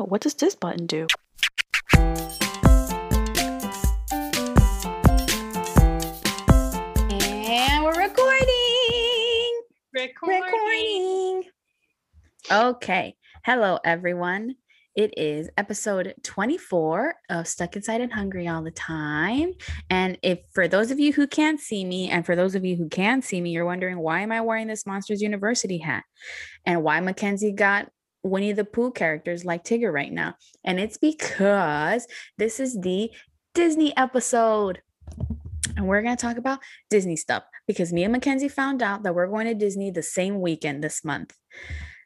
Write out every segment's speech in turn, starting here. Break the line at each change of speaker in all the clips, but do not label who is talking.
Oh, what does this button do?
And we're recording.
Recording.
Recording. Okay. Hello, everyone. It is episode 24 of Stuck Inside and Hungry All the Time. And if for those of you who can't see me, and for those of you who can see me, you're wondering why am I wearing this Monsters University hat? And why Mackenzie got Winnie the Pooh characters like Tigger right now. And it's because this is the Disney episode. And we're going to talk about Disney stuff because me and Mackenzie found out that we're going to Disney the same weekend this month.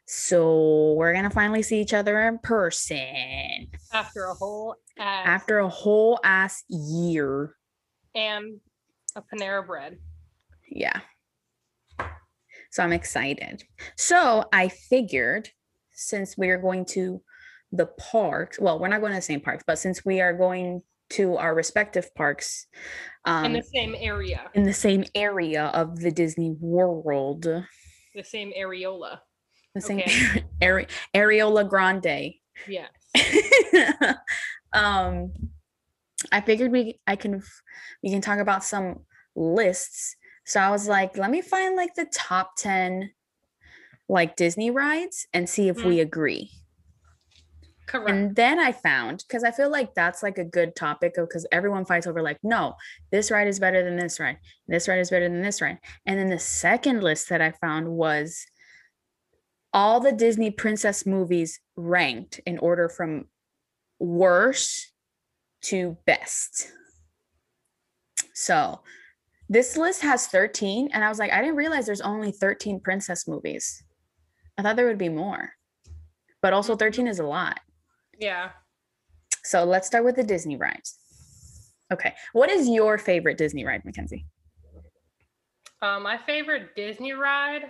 So we're going to finally see each other in person
After a whole ass
after a whole ass year.
and a Panera bread.
Yeah. So I'm excited. So I figured since we are going to the parks, well, we're not going to the same parks, but since we are going to our respective parks um,
in the same area,
in the same area of the Disney World, the
same areola.
The same
Okay.
Are- Areola Grande.
Yes.
um, I figured we I can we can talk about some lists. So I was like, let me find like the top 10 like Disney rides and see if we mm. agree.
Correct.
And then I found because I feel like that's like a good topic because everyone fights over like, no, this ride is better than this ride. This ride is better than this ride. And then the second list that I found was all the Disney princess movies ranked in order from worst to best. So this list has 13, and I was like, I didn't realize there's only 13 princess movies. I thought there would be more, but also 13 is a lot.
yeah.
So let's start with the Disney rides. Okay. What is your favorite Disney ride, Mackenzie?
Uh, my favorite Disney ride,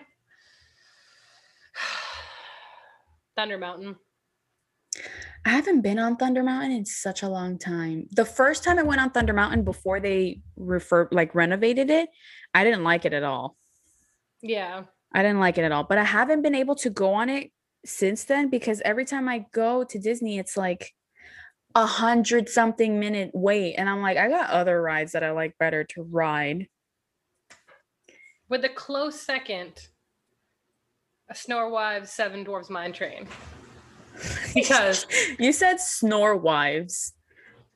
Thunder Mountain.
I haven't been on Thunder Mountain in such a long time. The first time I went on Thunder Mountain before they refer like renovated it, I didn't like it at all.
Yeah.
I didn't like it at all. But I haven't been able to go on it since then because every time I go to Disney, it's like a hundred something minute wait. And I'm like, I got other rides that I like better to ride.
With a close second, a Snorewives Seven Dwarves Mine Train. Because
you said snore wives.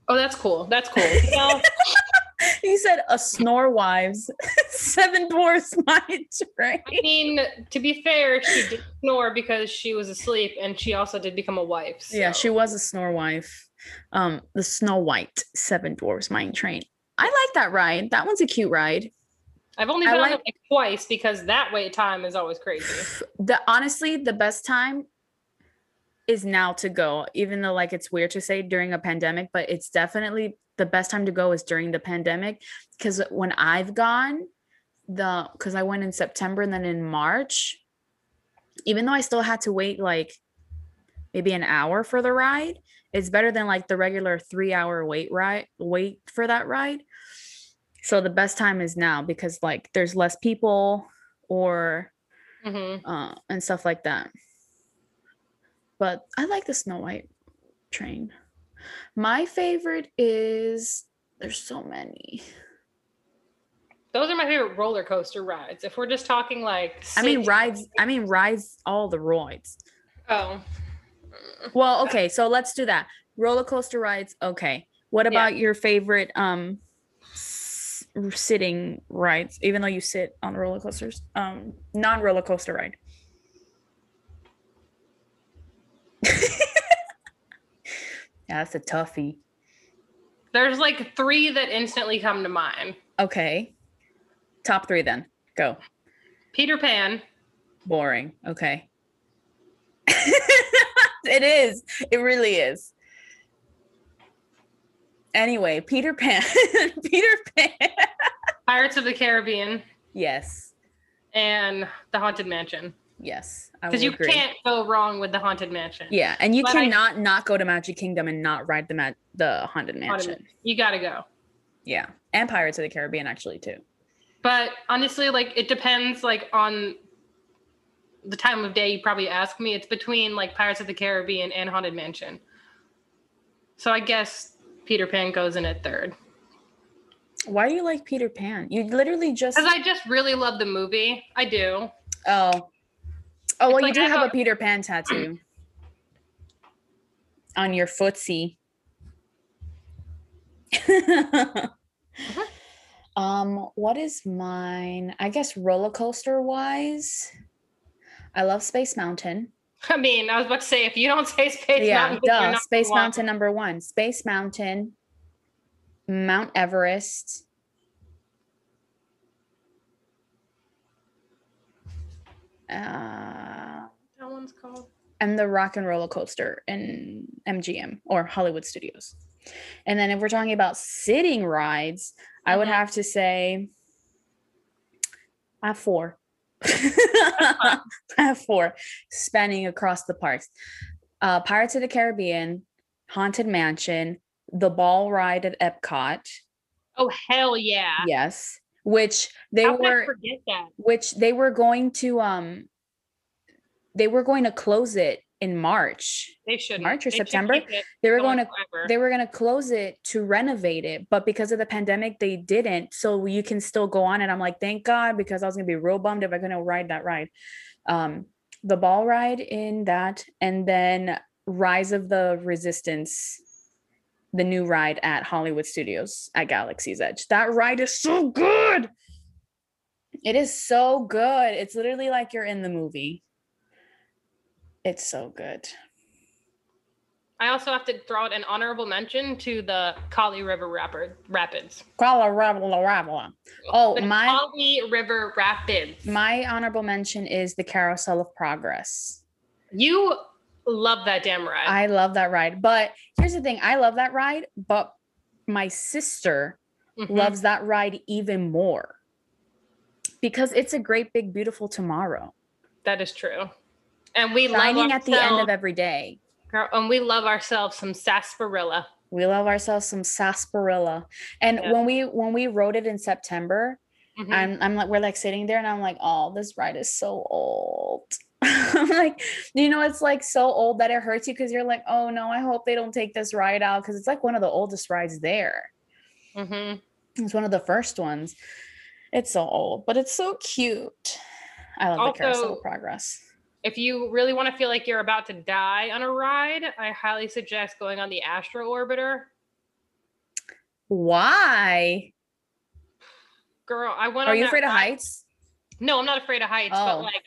oh, that's cool. That's cool. Well,
You said a snore wives, seven dwarfs my train.
I mean, to be fair, she did snore because she was asleep, and she also did become a wife.
Yeah, she was a snore wife. Um, the Snow White Seven Dwarfs Mine Train. I like that ride. That one's a cute ride.
I've only
I
been on it like twice because that wait time is always crazy.
The honestly, the best time is now to go, even though like it's weird to say during a pandemic, but it's definitely the best time to go is during the pandemic. Because when I've gone, the because I went in September and then in March, even though I still had to wait like maybe an hour for the ride, it's better than like the regular three hour wait ride wait for that ride. So the best time is now because like there's less people or
hmm
uh, and stuff like that. But I like the Snow White train. My favorite is there's so many.
Those are my favorite roller coaster rides. If we're just talking like,
I mean rides. I mean rides. All the rides.
Oh,
Well, okay, so let's do that. Roller coaster rides. Okay. What
Yeah.
about your favorite um s- sitting rides? Even though you sit on roller coasters, um, non roller coaster ride. Yeah, that's a toughie.
there's like three that instantly come to mind.
Okay. Top three then. Go.
Peter Pan,
Boring. Okay. it is. It really is. Anyway, Peter Pan. Peter Pan.
Pirates of the Caribbean,
yes.
and the Haunted Mansion.
Yes.
Because you
agree.
can't go wrong with the Haunted Mansion.
Yeah, and you
But I-
cannot not go to Magic Kingdom and not ride the ma- the Haunted Mansion.
Man- You gotta go.
Yeah, and Pirates of the Caribbean actually too.
But honestly, like it depends like on the time of day you probably ask me, it's between like Pirates of the Caribbean and Haunted Mansion. So I guess Peter Pan goes in at third.
Why do you like Peter Pan? You literally just
Because I just really love the movie. I do.
oh oh well,
like
you do
I
have a Peter Pan tattoo on your footsie. um, what is mine? I guess roller coaster wise, I love Space Mountain.
I mean, I was about to say, if you don't say Space
yeah,
Mountain,
duh. Space
one.
Mountain number one. Space Mountain, Mount Everest. Uh,
That one's called.
and the Rock and Roller Coaster in MGM or Hollywood Studios. And then if we're talking about sitting rides, I would
Mhm.
have to say I have four. I have four spanning across the parks. Uh, Pirates of the Caribbean, Haunted Mansion, the ball ride at Epcot.
Oh hell yeah!
Yes. Which they
How
were
forget that?
which they were going to um they were going to close it in March.
They should
March or
They
September? They were going to
forever.
they were going to close it to renovate it, but because of the pandemic they didn't. So you can still go on it. I'm like, "Thank God," because I was going to be real bummed if I couldn't ride that ride. Um the ball ride in that and then Rise of the Resistance the new ride at Hollywood Studios at Galaxy's Edge. That ride is so good. It is so good. It's literally like you're in the movie. It's so good.
I also have to throw out an honorable mention to the Kali River Rapid Rapids.
Colorado. Oh,
the
my
Kali River Rapids.
my honorable mention is the Carousel of Progress.
you love that damn ride.
I love that ride. But here's the thing, I love that ride, but my sister
Mhm.
loves that ride even more. Because it's a great big beautiful tomorrow.
that is true. And we
Shining at the end of every day.
Girl, and we love ourselves some sarsaparilla.
We love ourselves some sarsaparilla. And
Yeah.
when we when we rode it in September,
Mhm.
I'm I'm like we're like sitting there and I'm like, oh, this ride is so old. I'm like, you know, it's like so old that it hurts you because you're like, oh no, I hope they don't take this ride out because it's like one of the oldest rides there.
Mhm.
It's one of the first ones. It's so old, but it's so cute. I love the Carousel Progress.
If you really want to feel like you're about to die on a ride, I highly suggest going on the Astro Orbiter.
Why?
Girl, I went
Are you afraid of heights?
No, I'm not afraid of heights,
Oh.
but like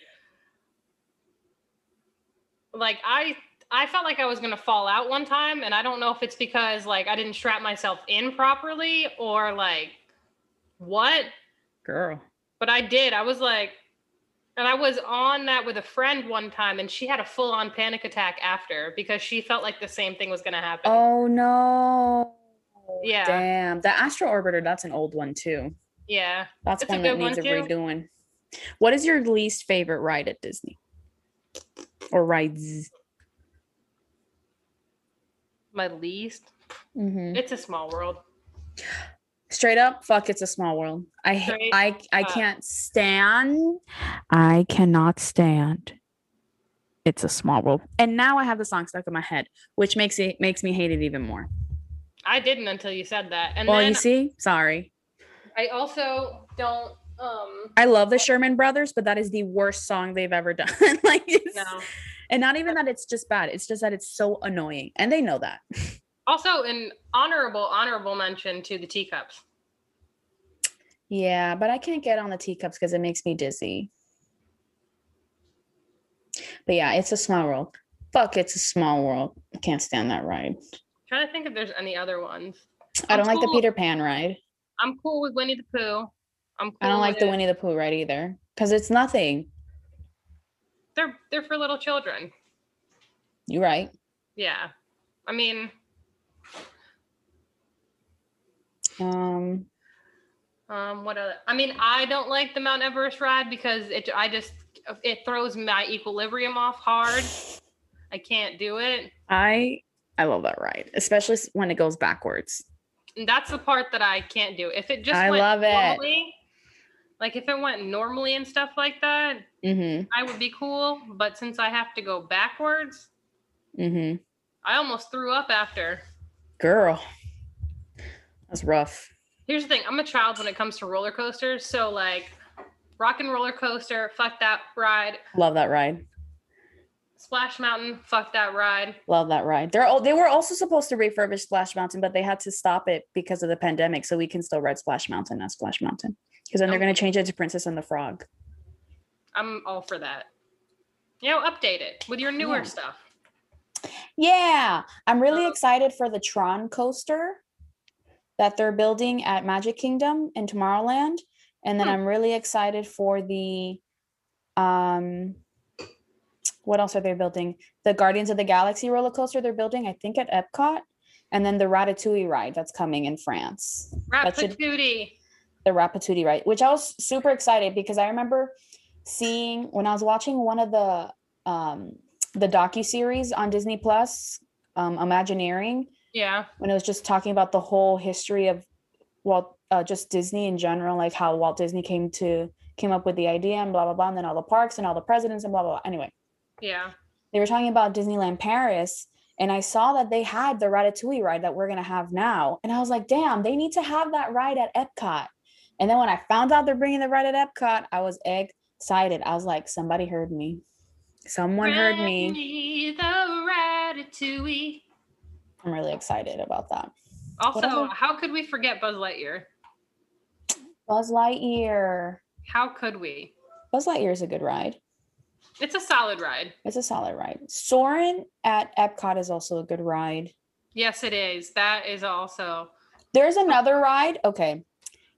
like I I felt like I was gonna fall out one time, and I don't know if it's because like I didn't strap myself in properly or like what,
Girl.
but I did. I was like, and I was on that with a friend one time, and she had a full on panic attack after because she felt like the same thing was gonna happen.
Oh no.
Yeah.
Damn. The Astro Orbiter, that's an old one too.
Yeah,
That's
It's a
one that
good one,
needs a redoing. What is your least favorite ride at Disney? Or rides?
my least.
Mhm.
It's a small world.
Straight up, fuck, it's a small world. I ha-
Straight
I I
up.
can't stand. I cannot stand. It's a small world. And now I have the song stuck in my head, which makes it makes me hate it even more.
I didn't until you said that, and
well,
then
you see, sorry.
I also don't. Um,
I love the Sherman Brothers, but that is the worst song they've ever done. like,
no.
and not even that it's just bad. It's just that it's so annoying, and they know that.
Also, an honorable honorable mention to the teacups.
Yeah, but I can't get on the teacups because it makes me dizzy. But yeah, it's a small world. Fuck, it's a small world. I can't stand that ride.
trying to think if there's any other ones.
I don't
I'm
like the Peter Pan ride.
I'm cool with Winnie the Pooh. I'm cool
I don't like the Winnie the Pooh ride either because it's nothing.
They're they're for little children.
You're right.
Yeah, I mean,
Um,
um, what other? I mean, I don't like the Mount Everest ride because it. I just it throws my equilibrium off hard. I can't do it.
I I love that ride, especially when it goes backwards.
And that's the part that I can't do. If it just
I
went
love it.
Like if it went normally and stuff like that,
Mm-hmm.
I would be cool. But since I have to go backwards,
Mm-hmm.
I almost threw up after.
Girl. That's rough.
Here's the thing: I'm a child when it comes to roller coasters. So like, rock and roller coaster, fuck that ride.
Love that ride.
Splash Mountain, fuck that ride.
Love that ride. They're all they were also supposed to refurbish Splash Mountain, but they had to stop it because of the pandemic. So we can still ride Splash Mountain as Splash Mountain. Because then they're gonna change it to Princess and the Frog.
I'm all for that. You know, update it with your newer
Yeah.
stuff.
Yeah. I'm really
Uh,
excited for the Tron coaster that they're building at Magic Kingdom in Tomorrowland. And then
Hmm.
I'm really excited for the um what else are they building? The Guardians of the Galaxy roller coaster they're building, I think at Epcot. And then the Ratatouille ride that's coming in France.
Ratatouille.
The Ratatouille ride, which I was super excited because I remember seeing when I was watching one of the um the docu series on Disney Plus, um, Imagineering,
Yeah.
when it was just talking about the whole history of Walt, uh, just Disney in general, like how Walt Disney came to came up with the idea and blah blah blah, and then all the parks and all the presidents and blah blah blah. Anyway,
Yeah.
they were talking about Disneyland Paris, and I saw that they had the Ratatouille ride that we're gonna have now, and I was like, damn, they need to have that ride at Epcot. And then when I found out they're bringing the ride at Epcot, I was excited. I was like, somebody heard me. Someone heard me.
Bring The Ratatouille.
I'm really excited about that.
Also, how could we forget Buzz Lightyear?
Buzz Lightyear.
How could we?
Buzz Lightyear is a good ride.
It's a solid ride.
It's a solid ride. Soarin' at Epcot is also a good ride.
Yes, it is. That is also.
There's another ride. Okay.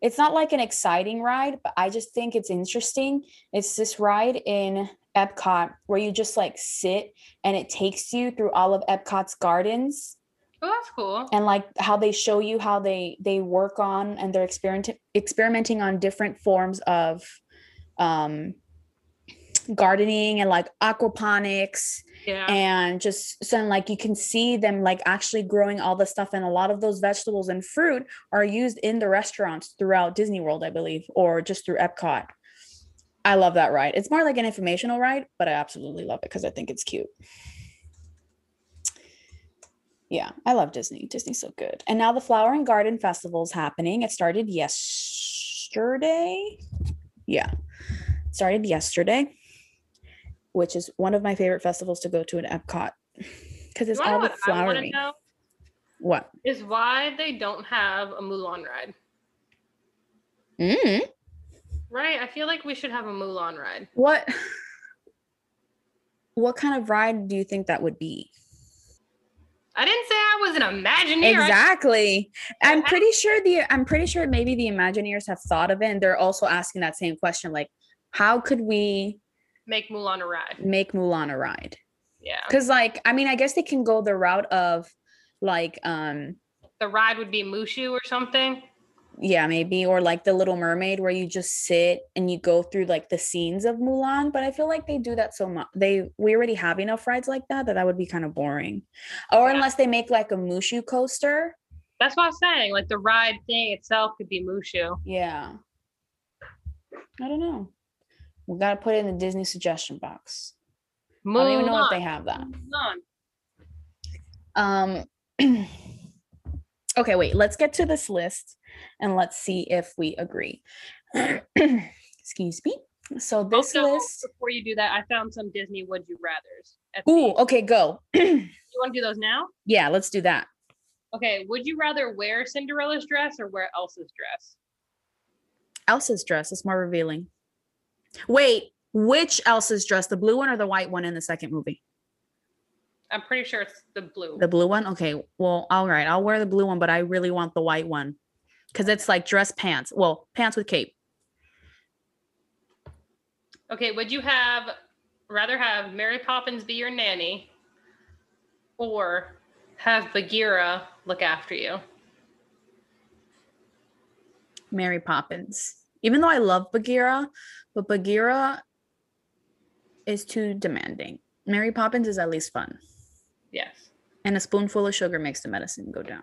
It's not like an exciting ride, but I just think it's interesting. It's this ride in Epcot where you just like sit and it takes you through all of Epcot's gardens
Oh, that's cool.
and like how they show you how they they work on and they're experiment experimenting on different forms of um gardening and like aquaponics
Yeah.
and just so like you can see them like actually growing all the stuff and a lot of those vegetables and fruit are used in the restaurants throughout Disney World I believe or just through Epcot. I love that ride. It's more like an informational ride, but I absolutely love it because I think it's cute. Yeah, I love Disney. Disney's so good. And now the Flower and Garden Festival is happening. It started yesterday. Yeah, started yesterday, which is one of my favorite festivals to go to in Epcot because it's all the
what I want to
flowery. What?
is why they don't have a Mulan ride.
Mm,
Right? I feel like we should have a Mulan ride.
what? What kind of ride do you think that would be?
I didn't say I was an Imagineer.
Exactly. I'm pretty sure the I'm pretty sure maybe the Imagineers have thought of it and they're also asking that same question like how could we
make Mulan a ride.
make Mulan a ride?
Yeah.
Cuz like I mean I guess they can go the route of like um
The ride would be Mushu or something.
yeah maybe or like the little mermaid where you just sit and you go through like the scenes of Mulan but I feel like they do that so much they we already have enough rides like that that that would be kind of boring or
Yeah.
unless they make like a Mushu coaster
That's what I was saying. Like the ride thing itself could be Mushu.
Yeah. I don't know. We got to put it in the Disney suggestion box. I don't even know if they have that.
Mulan.
Um Okay, wait. Let's get to this list and let's see if we agree. Excuse me. So this
Also,
list
Before you do that, I found some Disney Would You Rather's. at the-
Ooh, okay, go.
You want to do those now?
yeah, let's do that.
Okay. Would you rather wear Cinderella's dress or wear Elsa's dress?
Elsa's dress is more revealing. Wait, which Elsa's dress? The blue one or the white one in the second movie?
I'm pretty sure it's the blue.
The blue one? Okay. Well, all right. I'll wear the blue one, but I really want the white one because it's like dress pants. Well, pants with cape.
Okay, would you have rather have Mary Poppins be your nanny or have Bagheera look after you?
Mary Poppins. Even though I love Bagheera, but Bagheera is too demanding. Mary Poppins is at least fun.
Yes.
And a spoonful of sugar makes the medicine go down.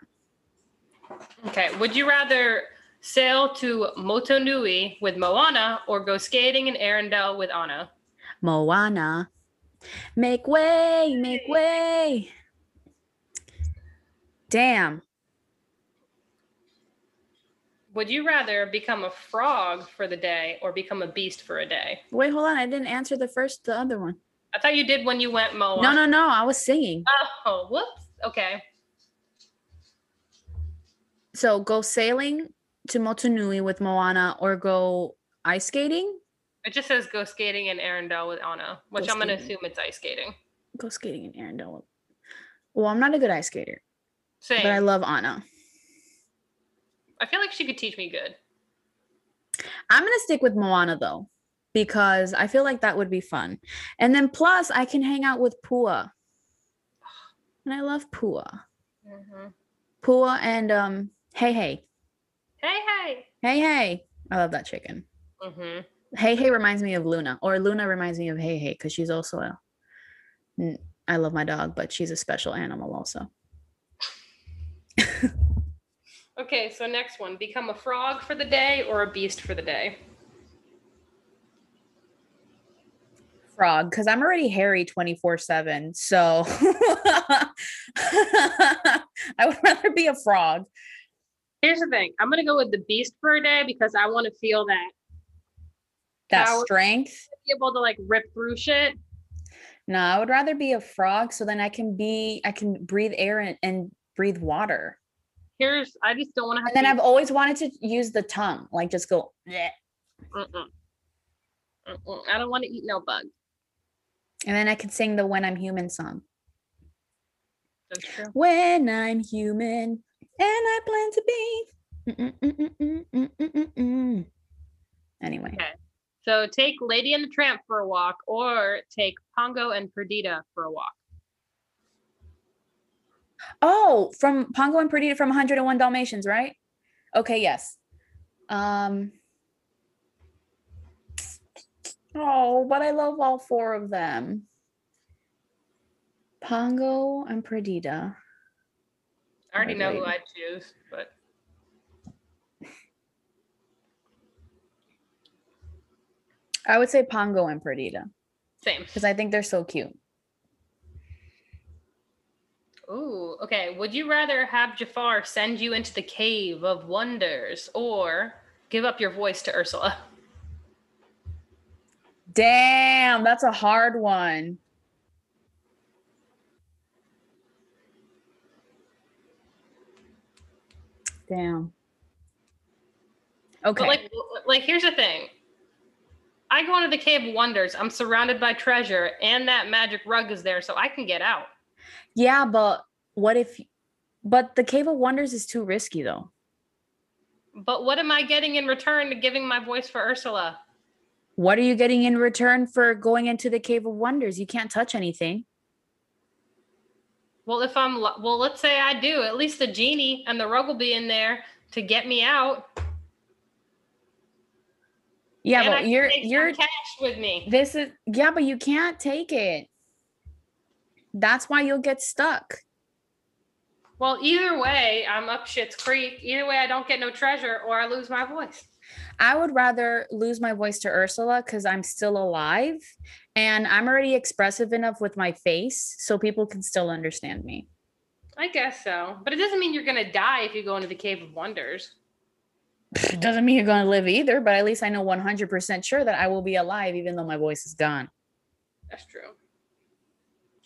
Okay, would you rather Sail to Motunui with Moana or go skating in Arendelle with Anna?
Moana. Make way, make way. Damn.
Would you rather become a frog for the day or become a beast for a day?
Wait, hold on. I didn't answer the first, the other one.
I thought you did when you went Moana.
No, no, no. I was singing.
Oh, whoops. Okay.
So go sailing to Motunui with Moana or go ice skating.
It just says go skating in Arendelle with Anna, which
Go
I'm going to assume it's ice skating.
Go skating in Arendelle. Well, I'm not a good ice skater,
Same.
but I love Anna.
I feel like she could teach me good.
I'm gonna stick with Moana though, because I feel like that would be fun. And then plus I can hang out with Pua. And I love Pua.
Mm-hmm.
Pua and um Hey Hey.
Hey, hey.
Hey Hey. I love that chicken.
Mm-hmm.
Hey Hey reminds me of Luna, or Luna reminds me of Hey Hey because she's also a. I love my dog, but she's a special animal also.
Okay, so next one become a frog for the day or a beast for the day?
Frog, because I'm already hairy 24 7. So I would rather be a frog.
Here's the thing I'm going to go with the beast for a day because I want to feel that.
That
Power-
strength.
Be able to like rip through shit.
No, I would rather be a frog so then I can be, I can breathe air and, and breathe water.
Here's, I just don't want to
And then
to.
I've always wanted to use the tongue, like just go, "Bleh."
Mm-mm. Mm-mm. I don't want to eat no bug.
and then I could sing the When I'm Human song.
That's true.
When I'm human and I plan to be. Anyway,
Okay. So take Lady and the Tramp for a walk or take Pongo and Perdita for a walk.
Oh, from Pongo and Perdita from 101 Dalmatians, right? Okay, yes. Um. Oh, but I love all four of them. Pongo and Perdita.
I already know who I'd choose, but
I would say Pongo and Perdita
same.
because I think they're so cute.
Ooh, okay. Would you rather have Jafar send you into the cave of wonders or give up your voice to Ursula?
Damn, that's a hard one. Damn. Okay.
But like, like here's the thing. I go into the cave of wonders. I'm surrounded by treasure, and that magic rug is there, so I can get out.
Yeah, but what if but the Cave of Wonders is too risky though.
But what am I getting in return to giving my voice for Ursula?
What are you getting in return for going into the Cave of Wonders? You can't touch anything.
Well, if I'm well, let's say I do. At least the genie and the rug will be in there to get me out.
Yeah,
and
but you're you're
cash with me.
this is yeah, but you can't take it. That's why you'll get stuck.
Well, either way, I'm up shit's creek. Either way, I don't get no treasure or I lose my voice.
I would rather lose my voice to Ursula because I'm still alive and I'm already expressive enough with my face so people can still understand me.
I guess so, but it doesn't mean you're gonna die if you go into the cave of wonders.
It doesn't mean you're going to live either, but at least I know 100% sure that I will be alive even though my voice is gone.
That's true.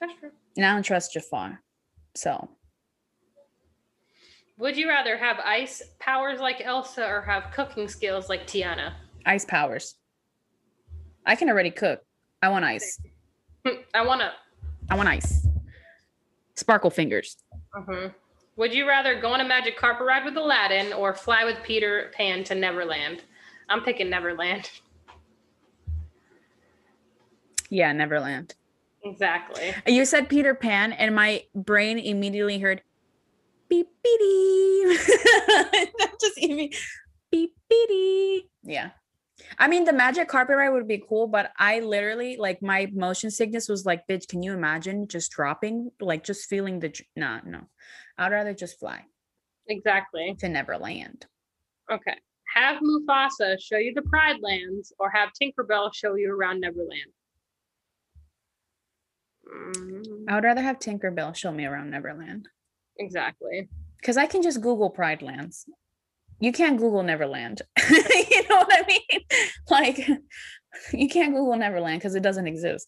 That's true.
And I don't trust Jafar. So,
Would you rather have ice powers like Elsa or have cooking skills like Tiana?
ice powers. I can already cook. I want ice.
I wanna.
I want ice. Sparkle fingers.
uh Would you rather go on a magic carpet ride with Aladdin or fly with Peter Pan to Neverland? I'm picking Neverland.
Yeah, Neverland.
Exactly.
You said Peter Pan, and my brain immediately heard beep beep. Just even beep beep. Yeah. I mean, the magic carpet ride would be cool, but I literally like my motion sickness was like, bitch, can you imagine just dropping, like just feeling the, nah, no. I'd rather just fly
Exactly.
to Neverland.
Okay. Have Mufasa show you the Pride Lands or have Tinkerbell show you around Neverland? Mm,
I would rather have Tinkerbell show me around Neverland
exactly.
because I can just Google Pride Lands. You can't Google Neverland. you know what I mean? Like, you can't Google Neverland because it doesn't exist.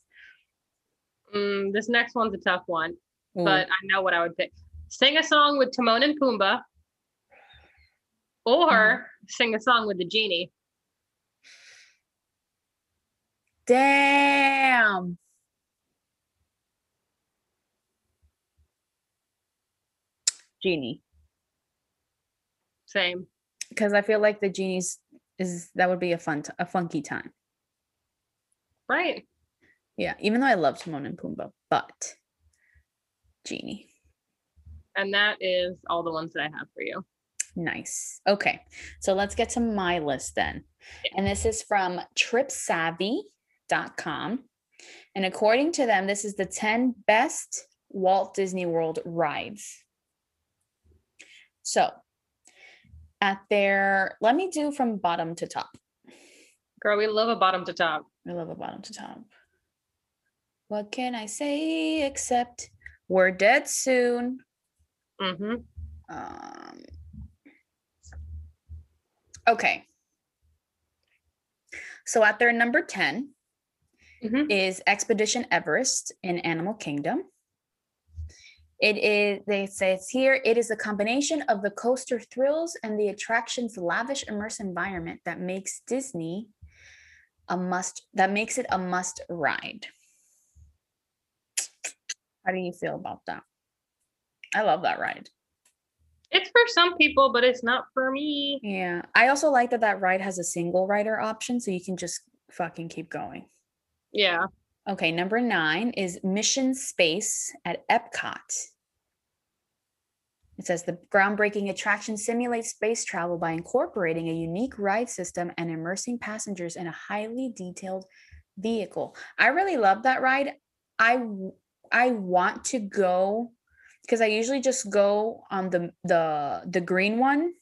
Mm, this next one's a tough one,
Ooh.
but I know what I would pick. Sing a song with Timon and Pumbaa or sing a song with the genie.
damn. Genie.
Same.
Because I feel like the genies is that would be a fun, t- a funky time.
Right.
Yeah, even though I love Timon and Pumbaa, but Genie.
And that is all the ones that I have for you.
Nice. Okay. So let's get to my list then. And this is from tripsavvy.com. And according to them, this is the 10 best Walt Disney World rides. So at their, let me do from bottom to top.
Girl, we love a bottom to top.
I love a bottom to top. What can I say except we're dead soon?
Mm-hmm.
Um, okay. So at their number 10
Mhm.
is Expedition Everest in Animal Kingdom. It is, they say it's here, it is a combination of the coaster thrills and the attraction's lavish immersive environment that makes Disney a must, that makes it a must ride. How do you feel about that? I love that ride.
It's for some people, but it's not for me.
Yeah. I also like that that ride has a single rider option so you can just fucking keep going.
Yeah.
Okay, number 9 is Mission Space at Epcot. It says the groundbreaking attraction simulates space travel by incorporating a unique ride system and immersing passengers in a highly detailed vehicle. I really love that ride. I I want to go because I usually just go on the the the green one,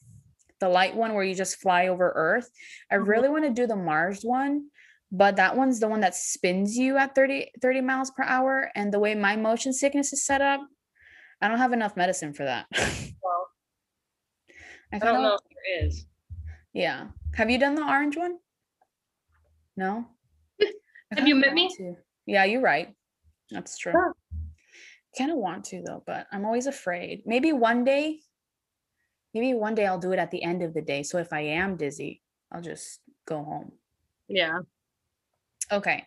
the light one where you just fly over Earth. I
Mhm.
really want to do the Mars one, but that one's the one that spins you at 30 30 miles per hour and the way my motion sickness is set up, I don't have enough medicine for that.
Well,
I
I don't know if there is.
yeah. Have you done the orange one? No.
Have you met me?
to. Yeah, you're right. That's true.
Sure.
Kind of want to though, but I'm always afraid. Maybe one day, maybe one day I'll do it at the end of the day. So if I am dizzy, I'll just go home.
Yeah.
Okay.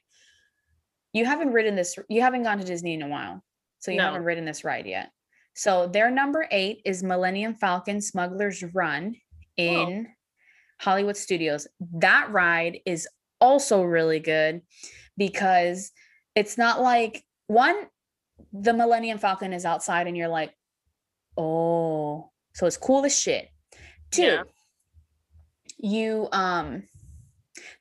You haven't ridden this, you haven't gone to Disney in a while. So you
No.
haven't ridden this ride yet. So their number eight is Millennium Falcon Smuggler's Run in Hollywood Studios. That ride is also really good because it's not like one, the Millennium Falcon is outside and you're like, oh, so it's cool as shit. Two,
Yeah.
you um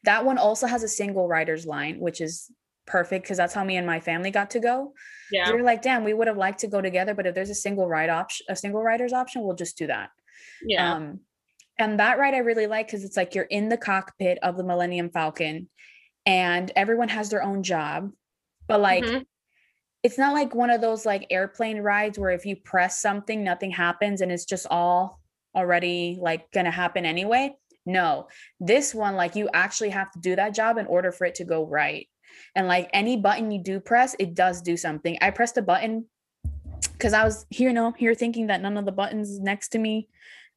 that one also has a single rider's line, which is perfect because that's how me and my family got to go.
Yeah.
We were like, damn, we would have liked to go together, but if there's a single ride option, a single rider's option, we'll just do that.
Yeah.
Um, and that ride I really like because it's like you're in the cockpit of the Millennium Falcon and everyone has their own job. But like
Mhm.
it's not like one of those like airplane rides where if you press something, nothing happens and it's just all already like gonna happen anyway. No, this one, like you actually have to do that job in order for it to go right. And like any button you do press, it does do something. I pressed a button because I was here, no, here thinking that none of the buttons next to me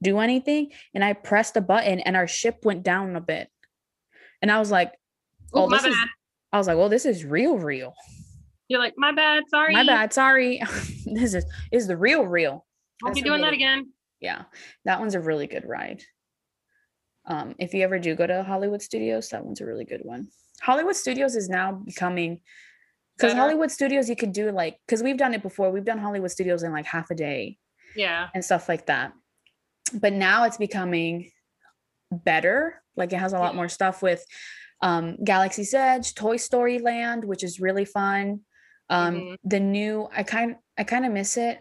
do anything. And I pressed a button and our ship went down a bit. And I was like,
Oh,
oh,
my
this is,
bad.
I was like, well, this is real, real.
You're like, my bad. Sorry.
My bad. Sorry. this is is the real, real.
Won't be doing that again.
Yeah. That one's a really good ride. Um, if you ever do go to Hollywood Studios, that one's a really good one. Hollywood Studios is now becoming because. Hollywood Studios you could do like because we've done it before. We've done Hollywood Studios in like half a day
Yeah.
and stuff like that. But now it's becoming better. Like it has a lot more stuff with um Galaxy's Edge, Toy Story Land, which is really fun. Um
Mhm.
the new I kind I kind of miss it.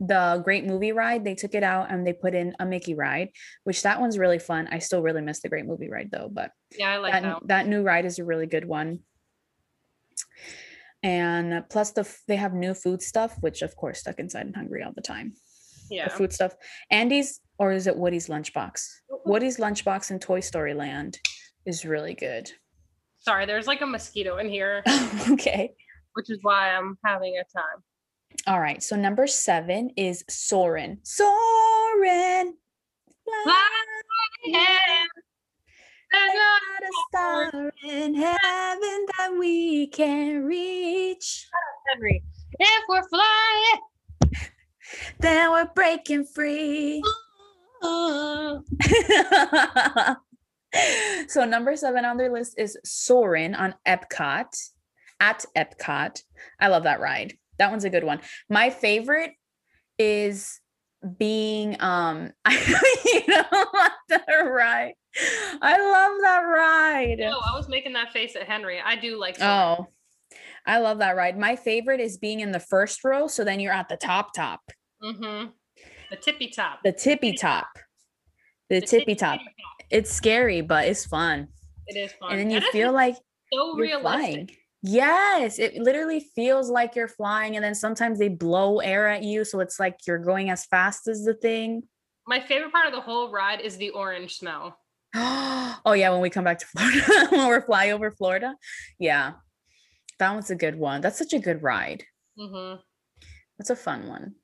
The Great Movie Ride. They took it out and they put in a Mickey ride, which that one's really fun. I still really miss the Great Movie Ride though, but
Yeah, I like
that,
that.
that new ride is a really good one. And plus the they have new food stuff, which of course stuck inside and hungry all the time.
Yeah.
The food stuff. Andy's or is it Woody's lunchbox? Woody's lunchbox in Toy Story Land is really good.
Sorry, there's like a mosquito in here,
okay.
which is why I'm having a time.
All right. So number seven is Soarin'. Soarin'.
Fly. There's
Not a star in heaven that we can reach.
If we're flying.
Then we're breaking free. so number seven on their list is Soarin' on Epcot at Epcot. I love that ride. That one's a good one. My favorite is being um I you know that ride. I love that ride.
No, I was making that face at Henry. I do like.
Oh, I love that ride. My favorite is being in the first row. So then you're at the top, top,
Mm-hmm. The tippy top.
the tippy top, the, tippy top. It's scary, but it's fun.
It is fun.
And then you feel like
so realistic.
flying. Yes, it literally feels like you're flying. And then sometimes they blow air at you. So it's like you're going as fast as the thing.
My favorite part of the whole ride is the orange smell.
oh, yeah. When we come back to Florida, when we're fly over Florida. Yeah. That one's a good one. That's such a good ride.
Mm-hmm.
That's a fun one.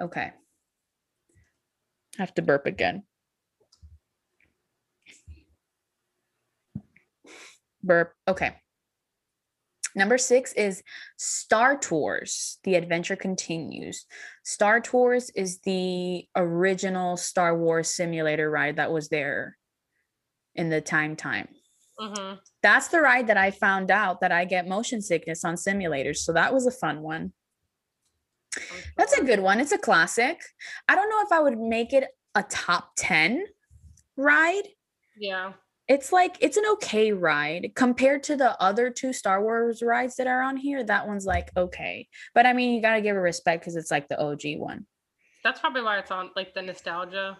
Okay. I have to burp again. Burp. Okay. Number six is Star Tours. The adventure continues. Star Tours is the original Star Wars simulator ride that was there in the time time.
Mm-hmm.
That's the ride that I found out that I get motion sickness on simulators. So that was a fun one. That's a good one. It's a classic. I don't know if I would make it a top 10 ride.
Yeah.
It's like it's an okay ride compared to the other two Star Wars rides that are on here. That one's like okay. But I mean, you got to give it respect cuz it's like the OG one.
That's probably why it's on like the nostalgia.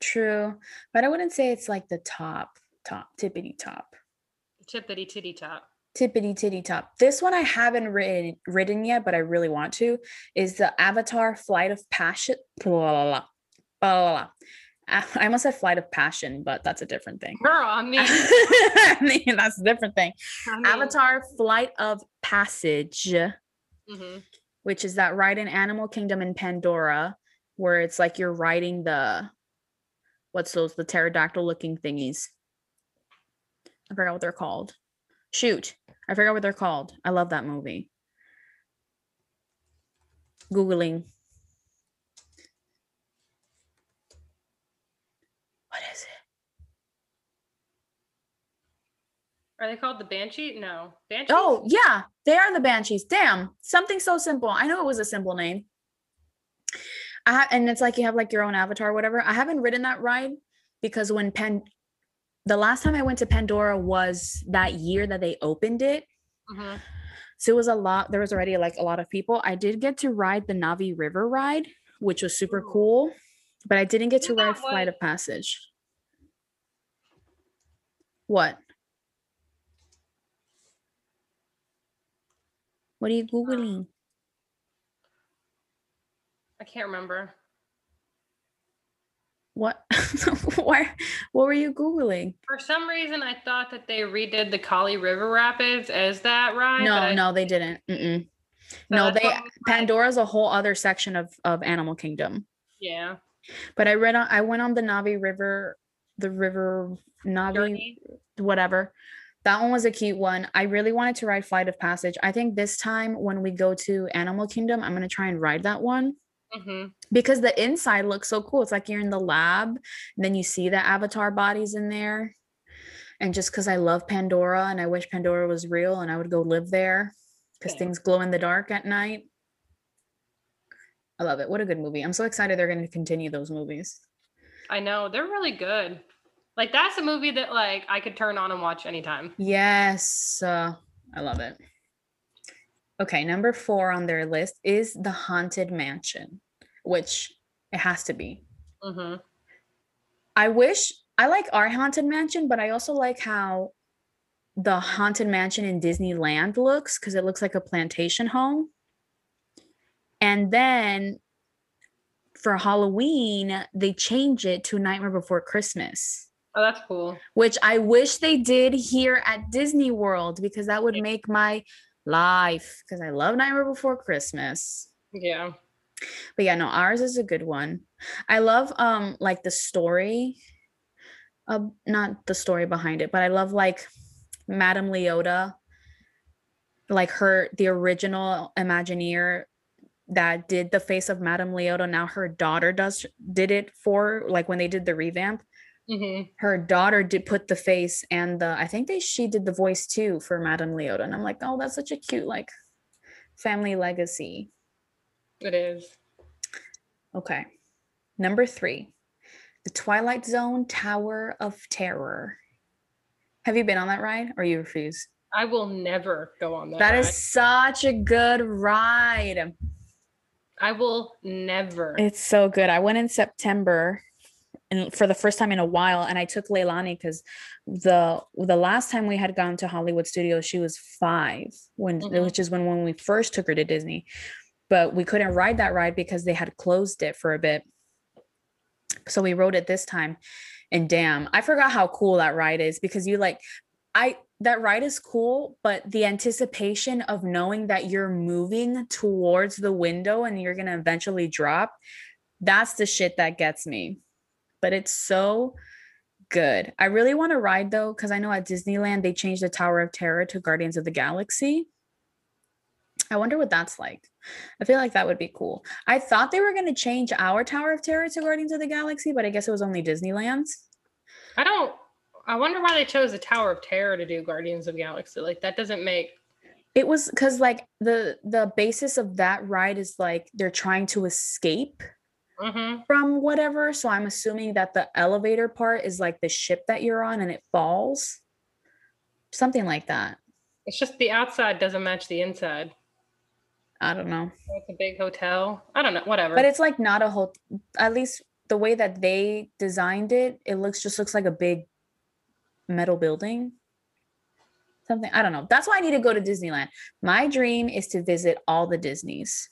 True. But I wouldn't say it's like the top top tippity top.
Tippity titty top.
Tippity titty top. This one I haven't ridden, ridden yet, but I really want to. Is the Avatar Flight of Passion? Blah, blah, blah, blah, blah. I almost said Flight of Passion, but that's a different thing.
Girl, I mean,
I mean, that's a different thing.
I mean
Avatar Flight of Passage,
mhm.
which is that ride in Animal Kingdom in Pandora, where it's like you're riding the what's those the pterodactyl looking thingies. I forgot what they're called. Shoot, I forgot what they're called. I love that movie. Googling. What is it?
Are they called the Banshee? No. Banshee?
Oh, yeah, they are the Banshees. Damn, something so simple. I know it was a simple name. I ha- and it's like you have like your own avatar, or whatever. I haven't ridden that ride because when Pan, the last time I went to Pandora was that year that they opened it.
Mm-hmm.
So it was a lot. There was already like a lot of people. I did get to ride the Na'vi River ride, which was super
Ooh.
cool, but I didn't get to ride Flight of Passage. What? What are you googling?
I can't remember.
What? Why? What were you googling?
For some reason, I thought that they redid the Kali River Rapids as that ride. but
No,
I-
no, they didn't.
So
No, they Pandora's a whole other section of of Animal Kingdom.
Yeah.
But I read on. I went on the Na'vi River, the river Na'vi,
Journey.
whatever. That one was a cute one. I really wanted to ride Flight of Passage. I think this time when we go to Animal Kingdom, I'm gonna try and ride that one
Mm-hmm.
because the inside looks so cool. It's like you're in the lab, and then you see the avatar bodies in there. And just because I love Pandora and I wish Pandora was real and I would go live there because
Same.
things glow in the dark at night. I love it. What a good movie. I'm so excited they're going to continue those movies.
I know they're really good. Like that's a movie that like I could turn on and watch anytime.
Yes, uh, I love it. Okay, number four on their list is The Haunted Mansion, which it has to be.
hmm
I wish I like our haunted mansion, but I also like how the haunted mansion in Disneyland looks because it looks like a plantation home. And then for Halloween, they change it to Nightmare Before Christmas,
Oh, that's cool.
which I wish they did here at Disney World because that would make my life because I love Nightmare Before Christmas.
Yeah.
But yeah, no, ours is a good one. I love um like the story of not the story behind it, but I love like Madame Leota, like her the original Imagineer that did the face of Madame Leota. Now her daughter does did it for like when they did the revamp.
Hmm
Her daughter did put the face and the I think they she did the voice too for Madame Leota. And I'm like, oh, that's such a cute like family legacy.
It is.
Okay. Number three, the Twilight Zone Tower of Terror. Have you been on that ride or you refuse?
I will never go on that.
That
ride.
is such a good ride.
I will never.
It's so good. I went in September and for the first time in a while and I took Leilani because the the last time we had gone to Hollywood Studios she was 5 when
Mhm.
which is when when we first took her to Disney. But we couldn't ride that ride because they had closed it for a bit. So we rode it this time and damn, I forgot how cool that ride is because you like I that ride is cool, but the anticipation of knowing that you're moving towards the window and you're going to eventually drop, that's the shit that gets me. But it's so good. I really want to ride though cuz I know at Disneyland they changed the Tower of Terror to Guardians of the Galaxy. I wonder what that's like. I feel like that would be cool. I thought they were going to change our Tower of Terror to Guardians of the Galaxy, but I guess it was only Disneyland's.
I don't. I wonder why they chose the Tower of Terror to do Guardians of the Galaxy. Like that doesn't make.
It was because like the the basis of that ride is like they're trying to escape
hmm
from whatever. So I'm assuming that the elevator part is like the ship that you're on and it falls. Something like that.
It's just the outside doesn't match the inside.
I don't know.
It's a big hotel. I don't know. Whatever.
But it's like not a whole at least the way that they designed it, it looks just looks like a big metal building. Something I don't know. That's why I need to go to Disneyland. My dream is to visit all the Disneys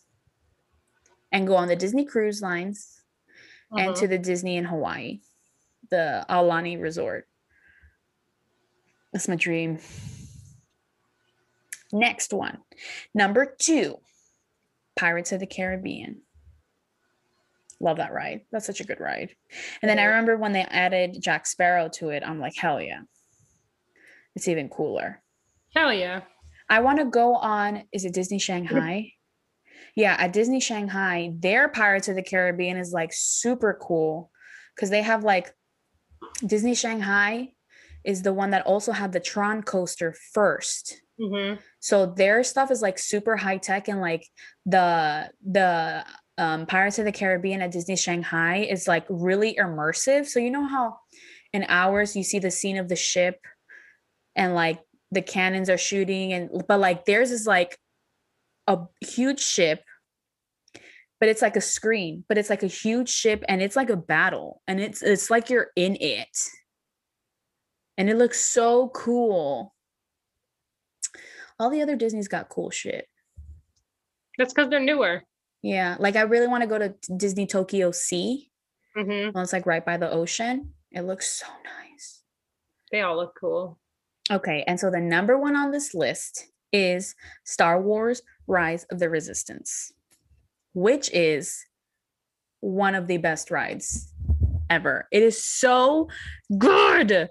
and go on the Disney cruise lines and
Mhm.
to the Disney in Hawaii, the Aulani Resort. That's my dream. Next one, number two, Pirates of the Caribbean. Love that ride. That's such a good ride. And then I remember when they added Jack Sparrow to it, I'm like, hell yeah. It's even cooler.
Hell yeah.
I want to go on, is it Disney Shanghai? Yeah, at Disney Shanghai, their Pirates of the Caribbean is like super cool because they have like Disney Shanghai is the one that also had the Tron coaster first.
hmm
So their stuff is like super high tech and like the the um, Pirates of the Caribbean at Disney Shanghai is like really immersive. So you know how in ours you see the scene of the ship and like the cannons are shooting and but like theirs is like a huge ship but it's like a screen but it's like a huge ship and it's like a battle and it's it's like you're in it and it looks so cool all the other disney's got cool shit
That's because they're newer.
yeah like i really want to go to disney tokyo sea
mm-hmm.
well it's like right by the ocean it looks so nice
They all look cool.
Okay, and so the number one on this list is Star Wars Rise of the Resistance, which is one of the best rides ever. It is so good.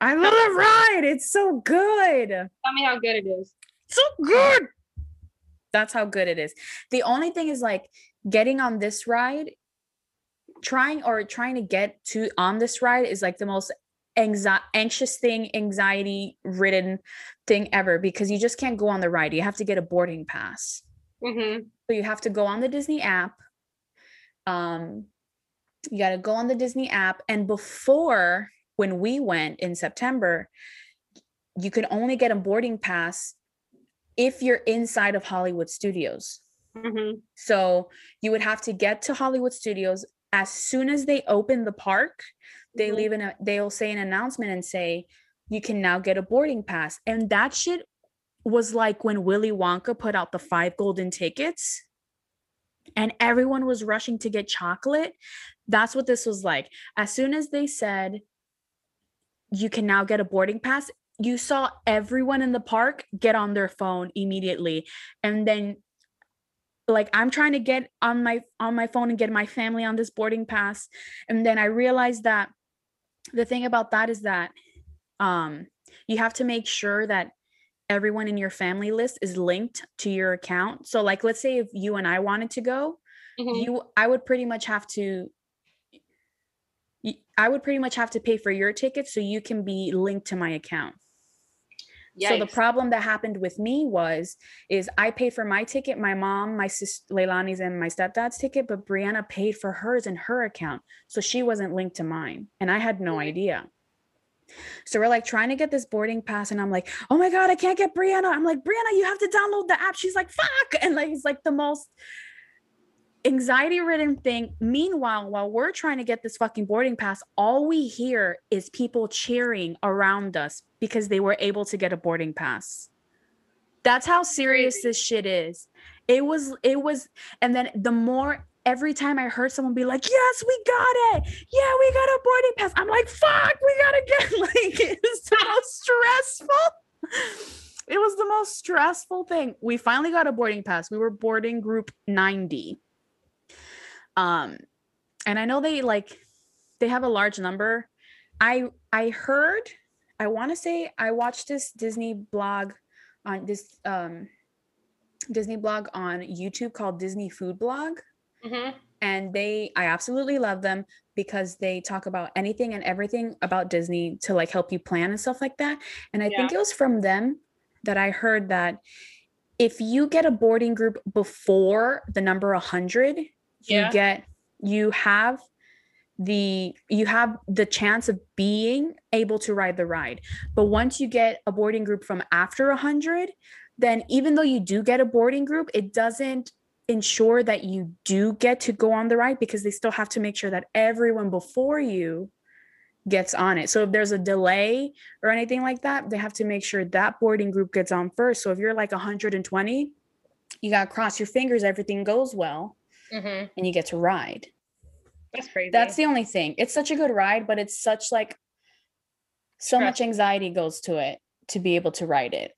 I love the ride. It's so good.
Tell me how good it is.
So good. That's how good it is. The only thing is like getting on this ride, trying or trying to get to on this ride is like the most anxi- anxious thing, anxiety ridden thing ever because you just can't go on the ride. You have to get a boarding pass.
hmm
So you have to go on the Disney app. Um, you got to go on the Disney app. And before, when we went in September, you could only get a boarding pass if you're inside of Hollywood Studios.
Mhm.
So you would have to get to Hollywood Studios as soon as they open the park. They
Mhm.
leave an a- they'll say an announcement and say you can now get a boarding pass. And that shit was like when Willy Wonka put out the five golden tickets and everyone was rushing to get chocolate. That's what this was like. As soon as they said you can now get a boarding pass, you saw everyone in the park get on their phone immediately. And then like I'm trying to get on my on my phone and get my family on this boarding pass and then I realized that the thing about that is that um you have to make sure that everyone in your family list is linked to your account. So like let's say if you and I wanted to go,
Mhm.
you I would pretty much have to I would pretty much have to pay for your ticket so you can be linked to my account. So the problem that happened with me was is I paid for my ticket, my mom, my sister Leilani's and my stepdad's ticket, but Brianna paid for hers in her account. So she wasn't linked to mine. And I had no idea. So we're like trying to get this boarding pass, and I'm like, oh my God, I can't get Brianna. I'm like, Brianna, you have to download the app. She's like, fuck. And like it's like the most anxiety ridden thing. Meanwhile, while we're trying to get this fucking boarding pass, all we hear is people cheering around us because they were able to get a boarding pass. That's how serious this shit is. It was, it was, and then the more every time I heard someone be like, Yes, we got it. Yeah, we got a boarding pass. I'm like, fuck, we gotta get like it's the most stressful. It was the most stressful thing. We finally got a boarding pass. We were boarding group 90 um and i know they like they have a large number. I i heard i want to say i watched this disney blog on this um disney blog on youtube called disney food blog.
Mhm.
and they i absolutely love them because they talk about anything and everything about disney to like help you plan and stuff like that. And i think it was from them that i heard that if you get a boarding group before the number 100 you
Yeah.
get you have the you have the chance of being able to ride the ride. But once you get a boarding group from after 100 then even though you do get a boarding group it doesn't ensure that you do get to go on the ride because they still have to make sure that everyone before you gets on it. So if there's a delay or anything like that they have to make sure that boarding group gets on first. So if you're like 120 you got to cross your fingers everything goes well
Mhm.
and you get to ride
That's crazy.
that's the only thing. It's such a good ride, but it's such like so much anxiety goes to it to be able to ride it.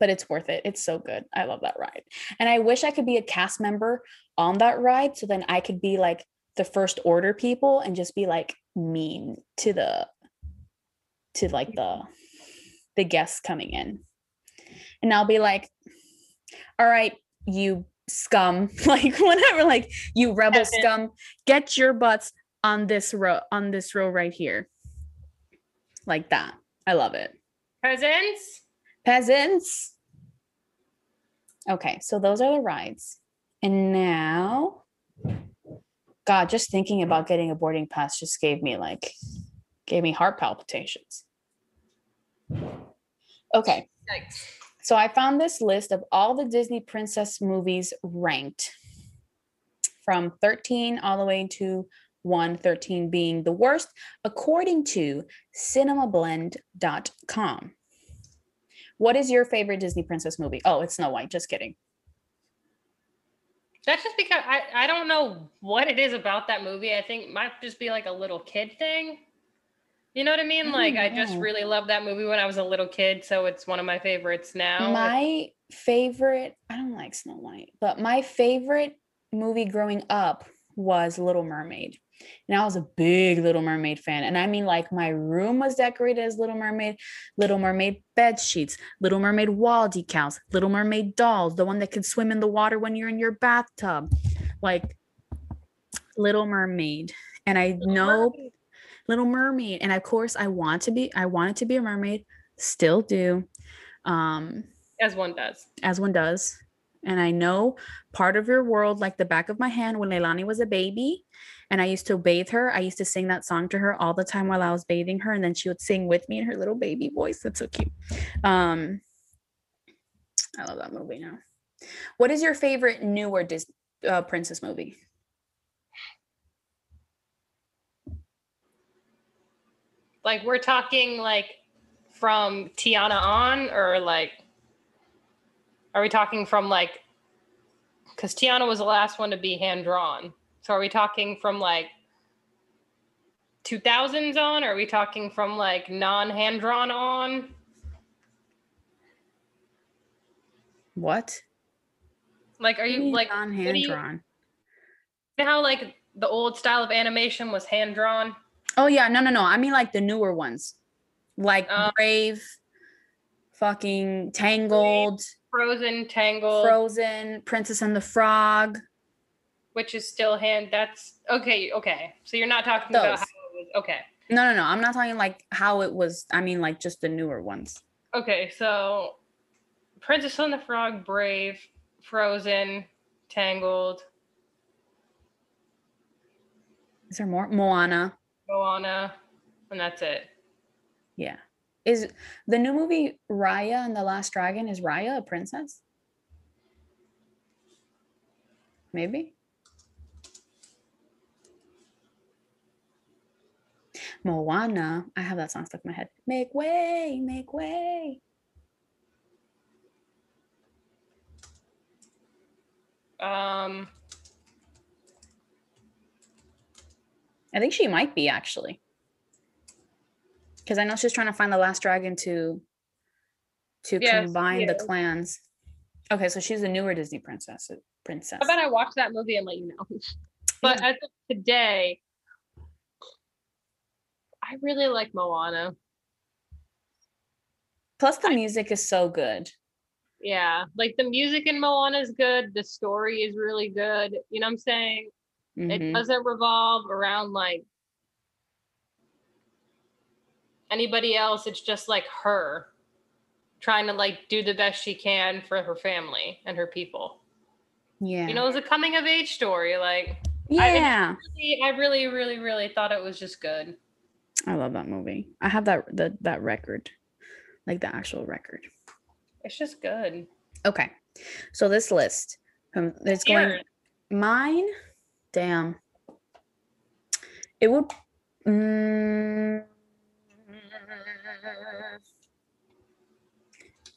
But it's worth it. It's so good. I love that ride. And I wish I could be a cast member on that ride so then I could be like the first order people and just be like mean to the to like the the guests coming in. And I'll be like, all right, you scum, like whatever, like you rebel scum, get your butts on this row, on this row right here. Like that. I love it.
Peasants.
Peasants. Okay, so those are the rides. And now, God, just thinking about getting a boarding pass just gave me like, gave me heart palpitations. Okay,
Yikes.
So I found this list of all the Disney princess movies ranked from 13 all the way to 113 being the worst, according to cinemablend.com. What is your favorite Disney princess movie? Oh, it's Snow White. Just kidding.
That's just because I, I don't know what it is about that movie. I think might just be like a little kid thing. You know what I mean?
I
like
don't
I just really loved that movie when I was a little kid, so it's one of my favorites now.
My favorite, I don't like Snow White, but my favorite movie growing up was Little Mermaid. And I was a big Little Mermaid fan. And I mean, like, my room was decorated as Little Mermaid, Little Mermaid bed sheets, Little Mermaid wall decals, Little Mermaid dolls, the one that can swim in the water when you're in your bathtub. Like, Little Mermaid. And I
Little
know
Mermaid.
Little Mermaid. And of course, I want to be, I wanted to be a mermaid, still do. Um,
as one does.
as one does. And I know part of your world like the back of my hand when Leilani was a baby. And I used to bathe her. I used to sing that song to her all the time while I was bathing her. And then she would sing with me in her little baby voice. That's so cute. Um, I love that movie now. What is your favorite newer Disney uh, princess movie?
Like we're talking like from Tiana on, or like are we talking from like because Tiana was the last one to be hand drawn. So are we talking from like 2000s on? Or are we talking from like non hand drawn on?
What?
Like, are you like
non hand drawn?
You know how like the old style of animation was hand drawn?
Oh yeah, no, no, no. I mean like the newer ones, like
Um,
Brave, fucking Tangled,
Frozen, Tangled,
Frozen, Princess and the Frog.
which is still hand. That's okay. Okay, so you're not talking about how it was. Okay,
No, no, no. I'm not talking like how it was. I mean like just the newer ones.
okay. So, Princess and the Frog, Brave, Frozen, Tangled,
Is there more? Moana.
Moana, and that's it.
Yeah. Is the new movie Raya and the Last Dragon? Is Raya a princess? Maybe. Moana. I have that song stuck in my head. Make way, make way.
Um,
I think she might be actually. Because I know she's trying to find the last dragon to to
Yes,
combine the clans. Okay, so she's a newer Disney princess. Uh, princess.
how about I watch that movie and let you know? But as of today, I really like Moana.
Plus, the music is so good.
Yeah, like the music in Moana is good. The story is really good. You know what I'm saying? It
Mhm.
doesn't revolve around like anybody else. It's just like her trying to like do the best she can for her family and her people.
Yeah.
You know, it's a coming of age story. Like
yeah.
really- I really, really, really thought it was just good.
I love that movie. I have that the, that record, like the actual record.
It's just good.
Okay, so this list, um, it's going mine. Damn, it would. Mm,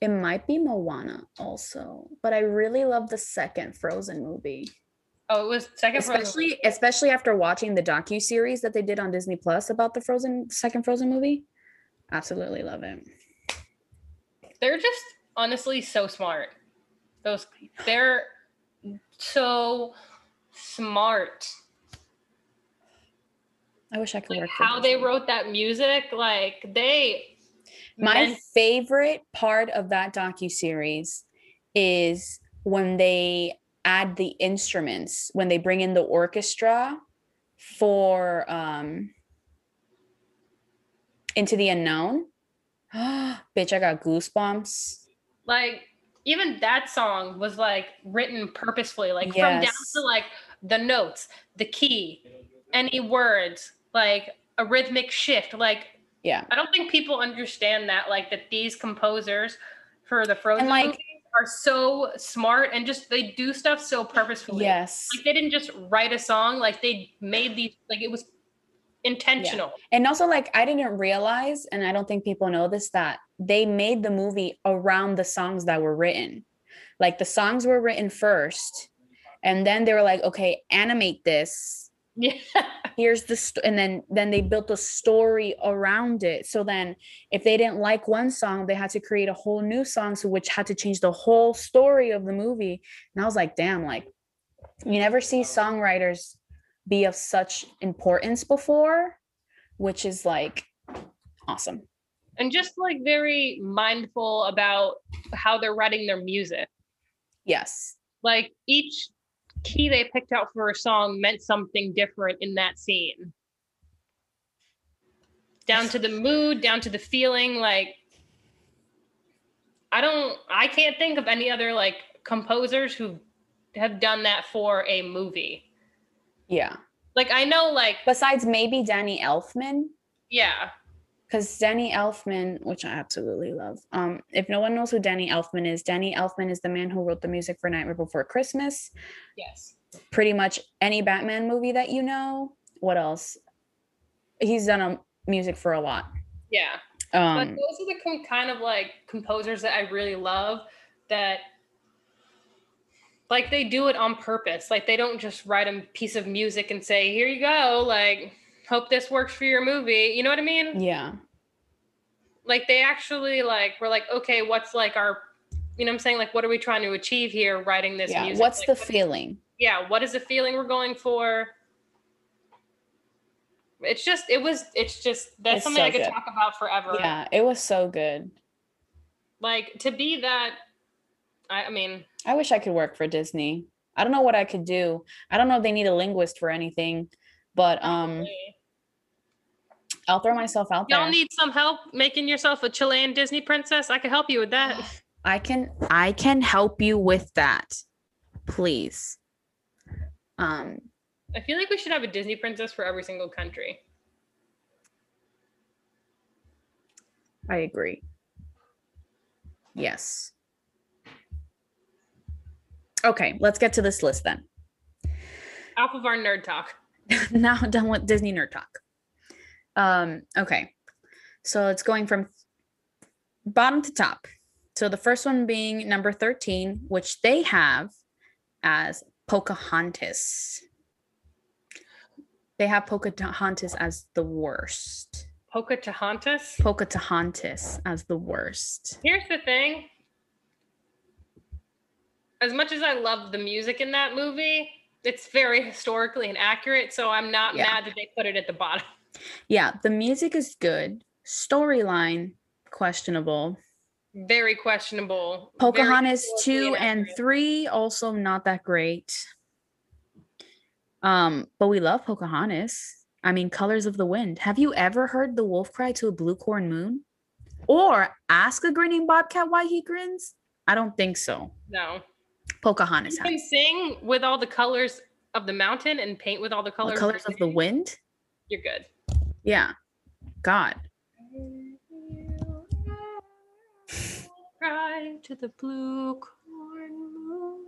it might be Moana also, but I really love the second Frozen movie,
Oh, it was second Frozen.
especially especially after watching the docu series that they did on Disney Plus about the Frozen second Frozen movie. Absolutely love it.
they're just honestly so smart. Those they're so smart.
I wish I could
Like
work.
how they wrote that music, like they
My
meant-
favorite part of that docu series is when they add the instruments, when they bring in the orchestra for um Into the Unknown. Bitch, I got goosebumps.
like even that song was like written purposefully, like from down to like the notes, the key, any words, like a rhythmic shift. Like
Yeah.
I don't think people understand that, like that these composers for the Frozen
like-
movies are so smart and just they do stuff so purposefully.
Yes.
Like they didn't just write a song, like they made these like it was intentional.
And also, like, I didn't realize, and I don't think people know this, that they made the movie around the songs that were written. Like, the songs were written first, and then they were like, okay, animate this.
Yeah.
Here's the, st-, and then then they built a story around it. So then, if they didn't like one song, they had to create a whole new song, so which had to change the whole story of the movie. And I was like, damn, like, you never see songwriters be of such importance before, which is like awesome.
and just like very mindful about how they're writing their music.
Yes.
Like each key they picked out for a song meant something different in that scene. Down to the mood, down to the feeling. Like, I don't, I can't think of any other like composers who have done that for a movie.
Yeah.
Like, I know, like,
Besides maybe Danny Elfman.
yeah,
because Danny Elfman, which I absolutely love. Um, if no one knows who Danny Elfman is, Danny Elfman is the man who wrote the music for Nightmare Before Christmas.
Yes.
Pretty much any Batman movie that you know. What else? He's done um, music for a lot.
Yeah. but
Um,
those are the com- kind of like composers that I really love that like they do it on purpose. Like they don't just write a piece of music and say, "Here you go." Like hope this works for your movie. You know what I mean?
yeah,
Like they actually like we're like, "Okay, what's like our you know what I'm saying? Like what are we trying to achieve here writing this
yeah.
music?
What's
Like,
the
what-
feeling?
yeah, what is the feeling we're going for? It's just it was it's just that's
It's
something
so
I could
good.
talk about forever.
Yeah, it was so good.
Like to be that I, I mean,
I wish I could work for Disney. I don't know what I could do. I don't know if they need a linguist for anything, but um,
probably.
I'll throw myself out there.
y'all need some help making yourself a Chilean Disney princess. I can help you with that.
I can I can help you with that. Please. Um
I feel like we should have a Disney princess for every single country.
I agree. Yes. Okay, let's get to this list then.
Off of our nerd talk.
now done with Disney nerd talk. Um, okay. So it's going from bottom to top. So the first one being number 13, which they have as Pocahontas. They have Pocahontas as the worst.
Pocahontas.
Pocahontas as the worst.
Here's the thing. As much as I love the music in that movie, it's very historically inaccurate. So I'm not
Yeah.
mad that they put it at the bottom.
Yeah, the music is good. Storyline questionable.
Very questionable.
Pocahontas
historically
2 and 3 also not that great. Um, but we love Pocahontas. I mean, Colors of the Wind. Have you ever heard the wolf cry to a blue corn moon? Or ask a grinning bobcat why he grins? I don't think so.
No.
Pocahontas
You
has
can sing with all the colors of the mountain and paint with all the
the
colors,
colors of the wind.
You're good.
Yeah. God.
Cry to the blue corn moon.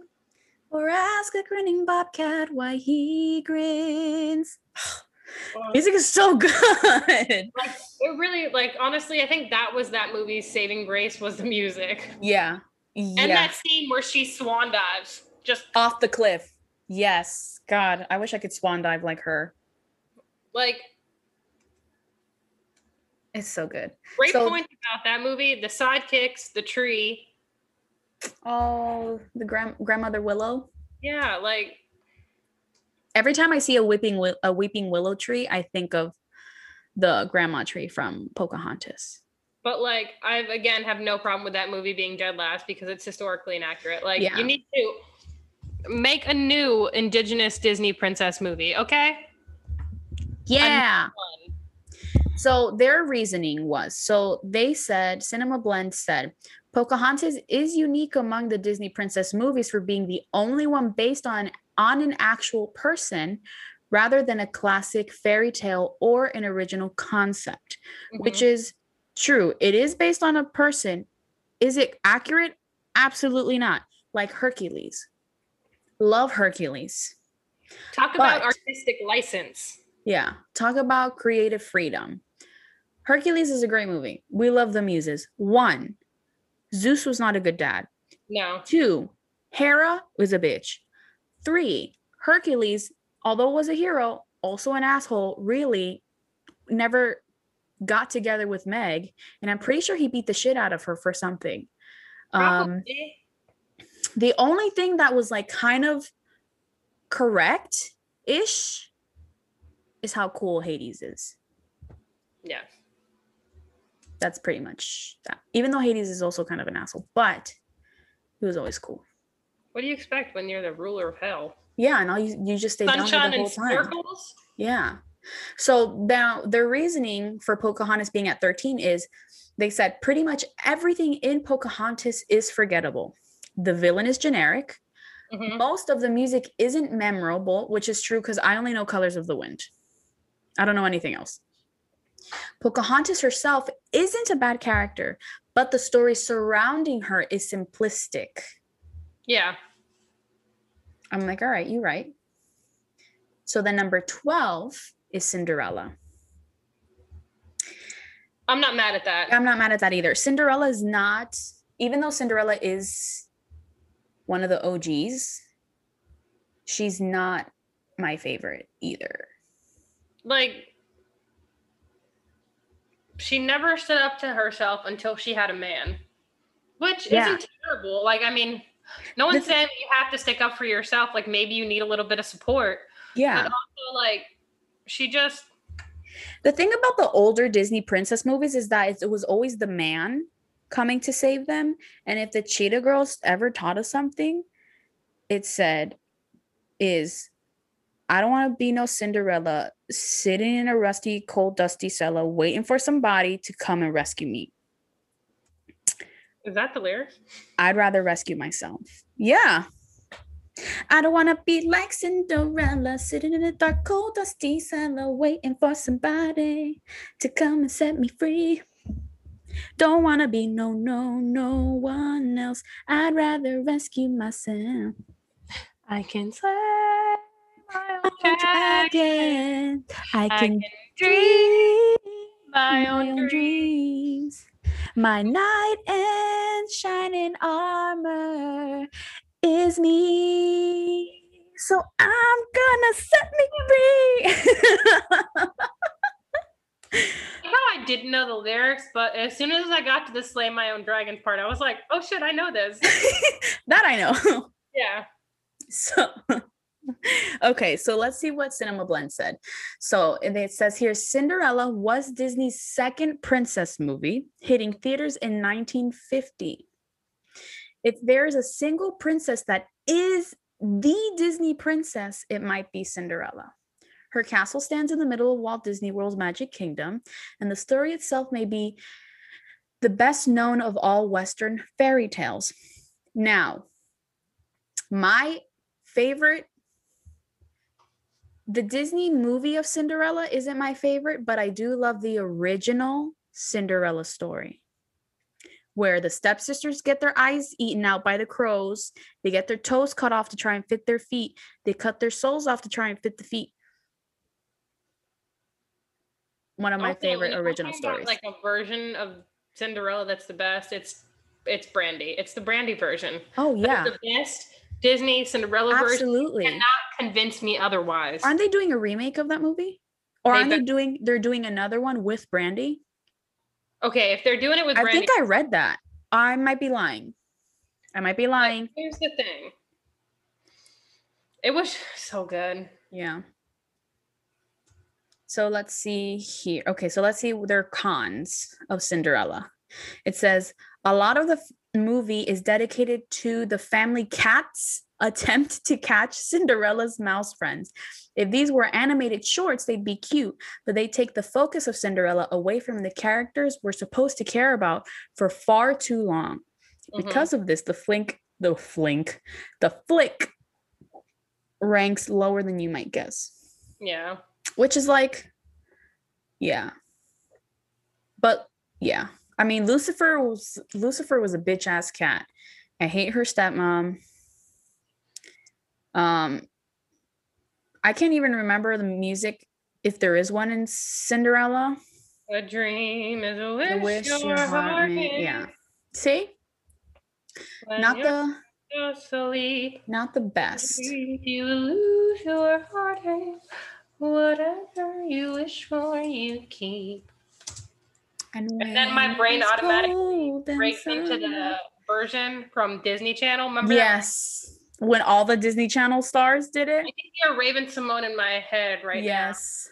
Or ask a grinning bobcat why he grins. Music is so good.
Like, it really, like, honestly, I think that was that movie's saving grace was the music.
yeah.
And that scene where she swan dives. Just
Off the cliff. Yes. God, I wish I could swan dive like her.
like
It's so good.
great
So-
point about that movie. The sidekicks, the tree.
Oh, the grand grandmother willow.
Yeah, like
Every time I see a whipping a weeping willow tree, I think of the grandma tree from Pocahontas.
but like I've again have no problem with that movie being dead last because it's historically inaccurate. Like
Yeah.
you need to make a new indigenous Disney princess movie, okay?
Yeah. So their reasoning was so they said Cinema Blend said Pocahontas is unique among the Disney princess movies for being the only one based on on an actual person rather than a classic fairy tale or an original concept, which
Mhm.
is true. It is based on a person. Is it accurate? Absolutely not. Like Hercules. Love Hercules.
talk about artistic license.
Yeah. Talk about creative freedom. Hercules is a great movie. We love the muses. One, Zeus was not a good dad.
No.
Two, Hera was a bitch. Three, Hercules, although was a hero, also an asshole, really never got together with Meg. And I'm pretty sure he beat the shit out of her for something. Um, the only thing that was like kind of correct ish is how cool Hades is.
yeah.
That's pretty much that. Even though Hades is also kind of an asshole, but he was always cool.
What do you expect when you're the ruler of hell?
Yeah, and all you you just stay down
Sunshine
the whole
and
time.
sparkles?
Yeah. So now their reasoning for Pocahontas being at 13 is they said pretty much everything in Pocahontas is forgettable. The villain is generic.
Mhm.
Most of the music isn't memorable, which is true because I only know Colors of the Wind. I don't know anything else. Pocahontas herself isn't a bad character, but the story surrounding her is simplistic.
Yeah.
I'm like, all right, you're right. So then number 12 is Cinderella.
I'm not mad at that.
I'm not mad at that either. Cinderella is not, even though Cinderella is one of the OGs, she's not my favorite either.
Like, she never stood up to herself until she had a man, which
Yeah.
isn't terrible. Like, I mean, no one's saying you have to stick up for yourself. Like, maybe you need a little bit of support.
Yeah.
But also, like, she just,
The thing about the older Disney princess movies is that it was always the man coming to save them. And if the Cheetah Girls ever taught us something, it said, is I don't want to be no Cinderella sitting in a rusty, cold, dusty cellar waiting for somebody to come and rescue me.
is that the lyrics?
I'd rather rescue myself. Yeah. I don't want to be like Cinderella sitting in a dark, cold, dusty cellar waiting for somebody to come and set me free. Don't want to be no, no, no one else. I'd rather rescue myself.
I can slay my own dragon.
Dragon. I can
dream my own
dreams. My knight in shining armor is me. So I'm gonna set me free.
Know, I didn't know the lyrics, but as soon as I got to the slay my own dragons part, I was like, oh shit, I know this.
that I know.
Yeah.
So okay, so let's see what Cinema Blend said. So it says here Cinderella was Disney's second princess movie, hitting theaters in 1950. If there's a single princess that is the Disney princess, it might be Cinderella. Her castle stands in the middle of Walt Disney World's Magic Kingdom, and the story itself may be the best known of all Western fairy tales. Now, my favorite the Disney movie of Cinderella isn't my favorite, but I do love the original Cinderella story where the stepsisters get their eyes eaten out by the crows, they get their toes cut off to try and fit their feet, they cut their soles off to try and fit the feet. One of my
Also,
favorite original stories.
Like a version of Cinderella that's the best. It's it's Brandy. It's the Brandy version.
oh yeah,
the best Disney Cinderella version.
absolutely.
Cannot convince me otherwise.
Aren't they doing a remake of that movie? Or aren't they
bet-
doing they're doing another one with Brandy?
Okay, if they're doing it with Brandy.
I think I read that. I might be lying. I might be lying.
here's the thing. It was so good.
Yeah. So let's see here. Okay, so let's see their cons of Cinderella. It says a lot of the movie is dedicated to the family cat's attempt to catch Cinderella's mouse friends. If these were animated shorts, they'd be cute, but they take the focus of Cinderella away from the characters we're supposed to care about for far too long.
Mhm.
Because of this, the flink, the flink, the flick ranks lower than you might guess
yeah.
which is like yeah but yeah i mean lucifer was lucifer was a bitch ass cat i hate her stepmom um i can't even remember the music if there is one in cinderella
A dream is a wish,
the wish
your, heart
made- yeah see
when
not the
asleep.
not the best
You lose your heartache. Whatever you wish for, you keep.
And,
then my brain automatically Breaks into the version from Disney Channel. Remember? that?
yes when all the disney channel stars did it
I can hear Raven-Symoné in my head right now.
yes.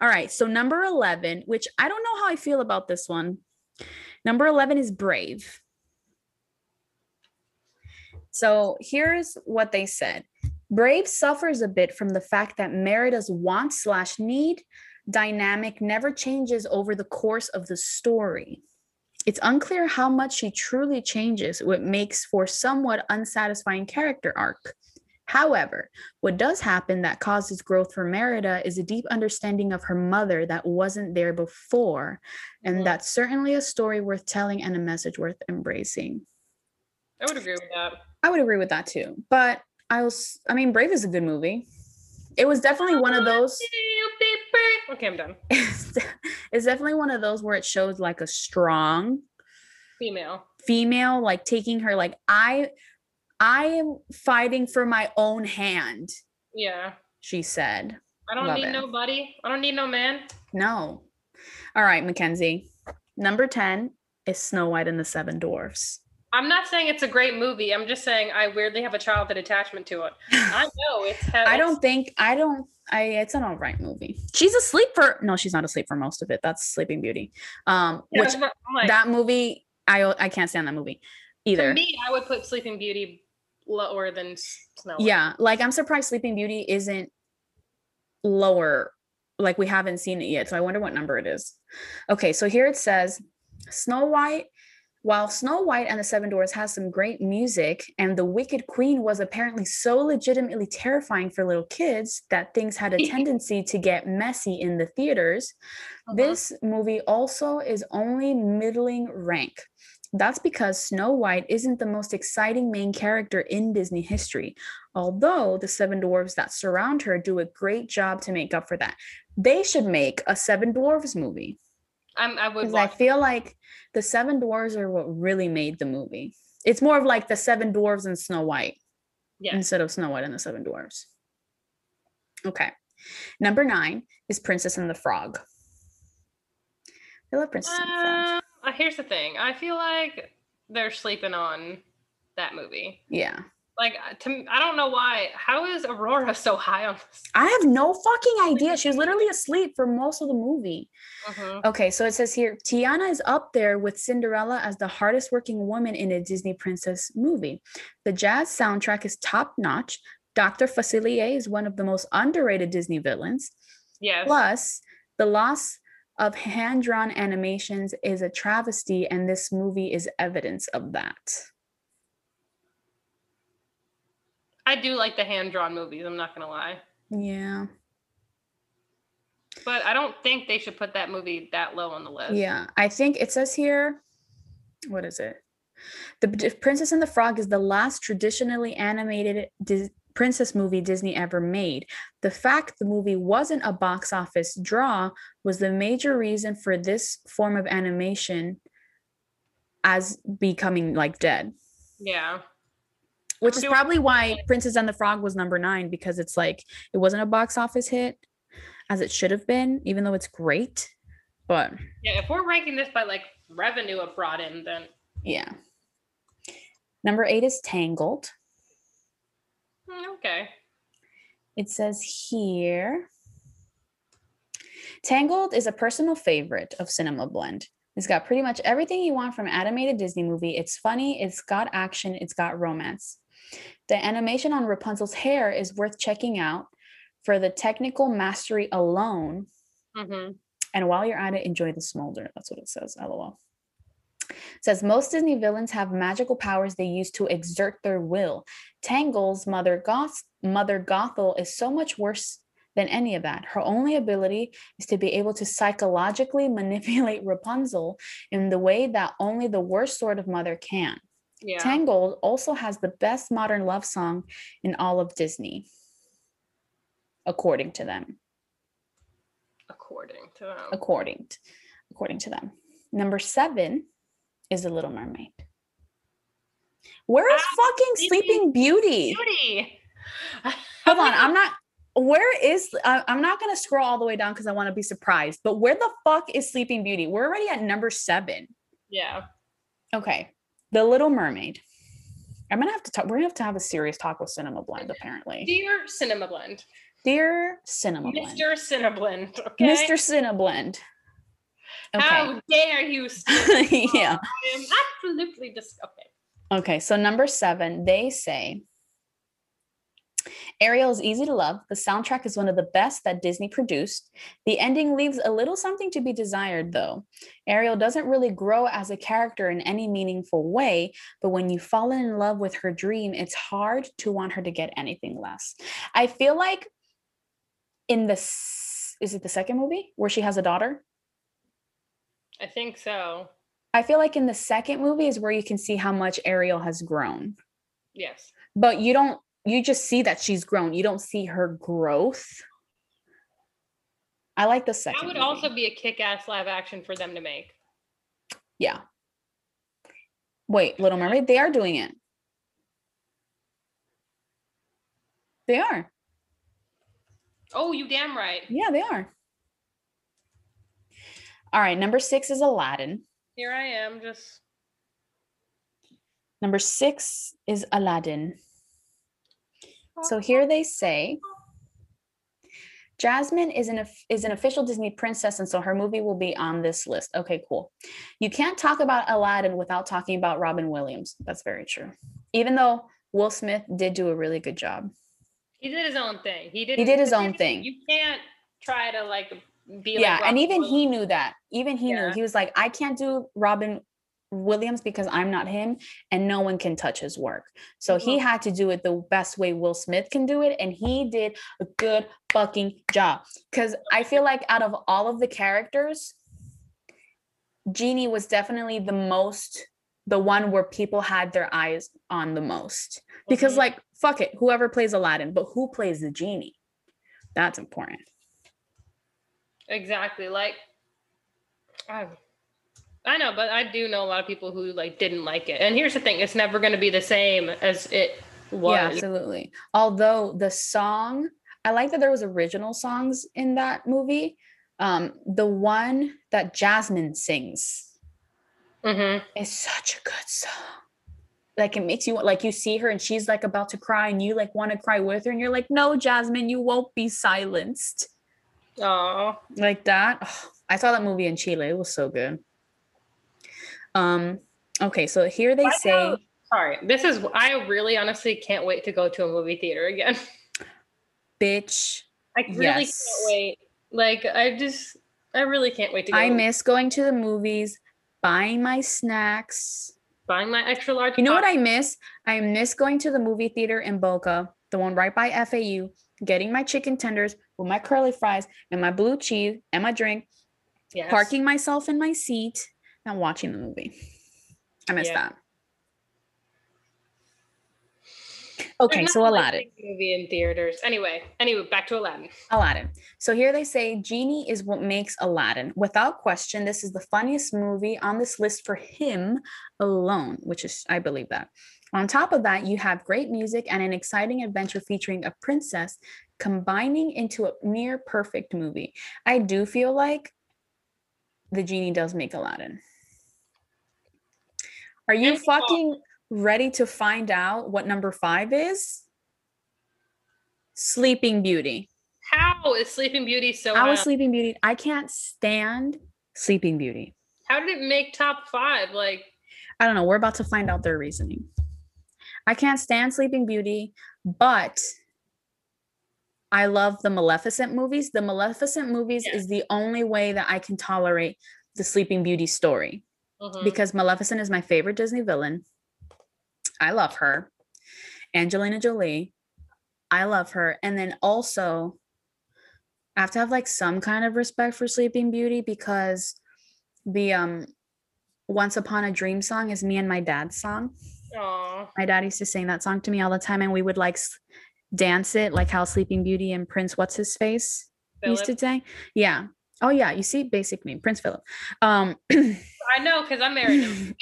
All right. So number 11, which I don't know how I feel about this one. Number 11 is Brave. So here's what they said. Brave suffers a bit from the fact that Merida's want slash need dynamic never changes over the course of the story. It's unclear how much she truly changes, what makes for somewhat unsatisfying character arc. However, what does happen that causes growth for Merida is a deep understanding of her mother that wasn't there before. And
Mhm.
that's certainly a story worth telling and a message worth embracing.
I would agree with that.
I would agree with that too. But I was, I mean, Brave is a good movie. It was definitely one of those.
Okay, I'm done.
it's definitely one of those where it shows like a strong
Female.
female like taking her like i i am fighting for my own hand
Yeah.
she said
I don't
Love
need
it.
nobody. I don't need no man.
no all right mackenzie number 10 is snow white and the seven dwarfs
I'm not saying it's a great movie. I'm just saying I weirdly have a childhood attachment to it. I know it's.
i don't think i don't i it's an all right movie she's asleep for no she's not asleep for most of it that's sleeping beauty um
Yeah,
which
like,
that movie i i can't stand that movie either
me, I would put Sleeping Beauty lower than Snow.
Yeah, like I'm surprised Sleeping Beauty isn't lower. Like we haven't seen it yet. So I wonder what number it is. Okay, so here it says Snow White. While Snow White and the Seven Dwarfs has some great music, and the Wicked Queen was apparently so legitimately terrifying for little kids that things had a tendency to get messy in the theaters,
Mhm.
this movie also is only middling rank. That's because Snow White isn't the most exciting main character in Disney history, although the seven dwarves that surround her do a great job to make up for that. They should make a Seven Dwarves movie
I'm, I would
because I feel like the Seven Dwarves are what really made the movie. It's more of like the Seven Dwarves and Snow White
Yes.
instead of Snow White and the Seven Dwarves. Okay. Number nine is Princess and the Frog. I love Princess and the Frog.
Uh, here's the thing. I feel like they're sleeping on that movie.
Yeah.
Like uh, to I don't know why. How is Aurora so high on this?
I have no fucking idea. She was literally asleep for most of the movie.
Mhm.
Okay, so it says here Tiana is up there with Cinderella as the hardest working woman in a Disney princess movie. The jazz soundtrack is top notch. Dr. Facilier is one of the most underrated Disney villains.
Yes.
Plus, the loss of hand drawn animations is a travesty, and this movie is evidence of that.
I do like the hand drawn movies. I'm not gonna lie,
Yeah.
but I don't think they should put that movie that low on the list.
Yeah, I think it says here, what is it? The Princess and the Frog is the last traditionally animated Dis- princess movie Disney ever made. The fact the movie wasn't a box office draw was the major reason for this form of animation as becoming like dead.
Yeah.
Which is probably why Princess and the Frog was number 9 because it's like it wasn't a box office hit as it should have been even though it's great. But
Yeah. If we're ranking this by like revenue it brought in, then
Yeah. Number eight is Tangled.
mm, okay.
It says here Tangled is a personal favorite of Cinema Blend. It's got pretty much everything you want from an animated Disney movie. It's funny, it's got action, it's got romance. The animation on Rapunzel's hair is worth checking out for the technical mastery alone.
hmm
And while you're at it, enjoy the smolder. That's what it says. LOL. It says most Disney villains have magical powers they use to exert their will. Tangle's mother Goth mother Gothel is so much worse than any of that. Her only ability is to be able to psychologically manipulate Rapunzel in the way that only the worst sort of mother can.
Yeah.
Tangled also has the best modern love song in all of Disney, according to them.
according to them.
according t- according to them. Number seven is the Little Mermaid. Where is
Ah,
fucking
Sleeping
Sleeping Beauty?
Beauty.
Hold on, I'm not. Where is? I, I'm not gonna scroll all the way down because I want to be surprised. But where the fuck is Sleeping Beauty? We're already at number seven.
Yeah.
Okay, The Little Mermaid. I'm gonna have to talk. We're gonna have to have a serious talk with Cinema Blend. Apparently,
Dear Cinema Blend.
dear Cinema Blend,
Mr. Cinema Blend. Okay.
Mr. Cinema Blend. Okay.
How dare you?
yeah.
I am absolutely dis- okay.
Okay, so number seven, they say Ariel is easy to love. The soundtrack is one of the best that Disney produced. The ending leaves a little something to be desired, though. Ariel doesn't really grow as a character in any meaningful way, but when you fall in love with her dream, it's hard to want her to get anything less. I feel like in the is it the second movie where she has a daughter?
I think so.
I feel like in the second movie is where you can see how much Ariel has grown.
Yes.
But you don't you just see that she's grown. You don't see her growth. I like the second.
That would
movie.
also be a kick-ass live action for them to make.
Yeah. Wait, Little Mermaid, they are doing it. They are.
Oh, you damn right.
Yeah, they are. All right, number six is Aladdin.
Here I am, just
Number six is Aladdin. So here they say Jasmine is an is an official Disney princess, and so her movie will be on this list. Okay, cool. You can't talk about Aladdin without talking about Robin Williams. That's very true. Even though Will Smith did do a really good job.
He did his own thing. He did.
He did his own thing.
You can't try to like be.
Yeah,
like
and even
Robin
he knew that. Even he
Yeah.
knew. He was like, I can't do Robin Williams because I'm not him, and no one can touch his work. So he
Mhm.
had to do it the best way Will Smith can do it, and he did a good fucking job. Because I feel like out of all of the characters, Genie was definitely the most, the one where people had their eyes on the most. Because
Mhm.
like, fuck it, whoever plays Aladdin, but who plays the genie? That's important.
Exactly. Like, I, I know, but I do know a lot of people who like didn't like it. And here's the thing: it's never going to be the same as it was.
Yeah, absolutely. Although the song, I like that there was original songs in that movie. Um, the one that Jasmine sings
Mhm.
is such a good song. Like it makes you like you see her and she's like about to cry and you like want to cry with her and you're like, no, Jasmine, you won't be silenced.
Oh,
Like that. Oh, I saw that movie in Chile. It was so good. Um, okay, so here they
I
say
know- Sorry, this is. I really, honestly, can't wait to go to a movie theater again.
bitch.
I really
Yes.
can't wait. Like, I just, I really can't wait to go.
I miss going to the movies, buying my snacks.
buying my extra large.
You know what I miss? I miss going to the movie theater in Boca, the one right by FAU, getting my chicken tenders with my curly fries and my blue cheese and my drink,
Yes.
parking myself in my seat and watching the movie. I missed
Yeah.
that. Okay, so Aladdin.
movie in theaters. Anyway, anyway, back to Aladdin.
Aladdin. So here they say Genie is what makes Aladdin. Without question, this is the funniest movie on this list for him alone, which is, I believe that. On top of that, you have great music and an exciting adventure featuring a princess combining into a near perfect movie. I do feel like the Genie does make Aladdin. Are you fucking ready to find out what number five is? Sleeping Beauty.
How is Sleeping Beauty so?
How
high
is Sleeping Beauty? I can't stand Sleeping Beauty.
How did it make top five? Like,
I don't know. We're about to find out their reasoning. I can't stand Sleeping Beauty, but I love the Maleficent movies. The Maleficent movies
Yeah.
is the only way that I can tolerate the Sleeping Beauty story
mhm.
because Maleficent is my favorite Disney villain. I love her. Angelina Jolie. I love her. And then also, I have to have like some kind of respect for Sleeping Beauty because the um Once Upon a Dream song is me and my dad's song.
Aw.
My dad used to sing that song to me all the time, and we would like dance it like how Sleeping Beauty and Prince What's His Face used to say. Yeah. Oh yeah, you see, basic name Prince Philip. Um,
I know because I'm married him.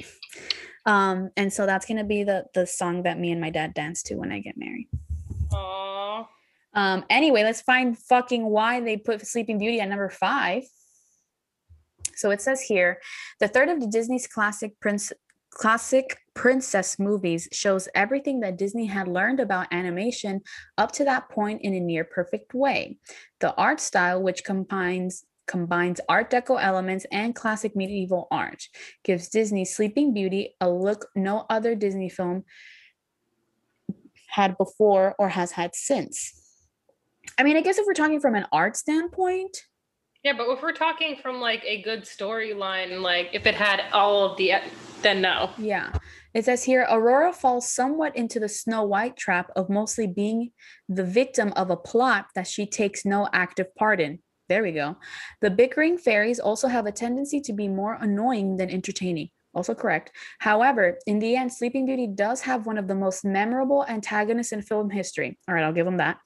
um, and so that's gonna be the the song that me and my dad dance to when I get married.
Aw.
Um, anyway, let's find fucking why they put Sleeping Beauty at number five. So it says here, the third of the Disney's classic prince classic princess movies shows everything that Disney had learned about animation up to that point in a near perfect way. The art style, which combines combines art deco elements and classic medieval art, gives Disney Sleeping Beauty a look no other Disney film had before or has had since. I mean, I guess if we're talking from an art standpoint,
Yeah, but if we're talking from like a good storyline, like if it had all of the, then no.
yeah. It says here Aurora falls somewhat into the Snow White trap of mostly being the victim of a plot that she takes no active part in. There we go. The bickering fairies also have a tendency to be more annoying than entertaining. Also correct. However, in the end, Sleeping Beauty does have one of the most memorable antagonists in film history. All right, I'll give them that.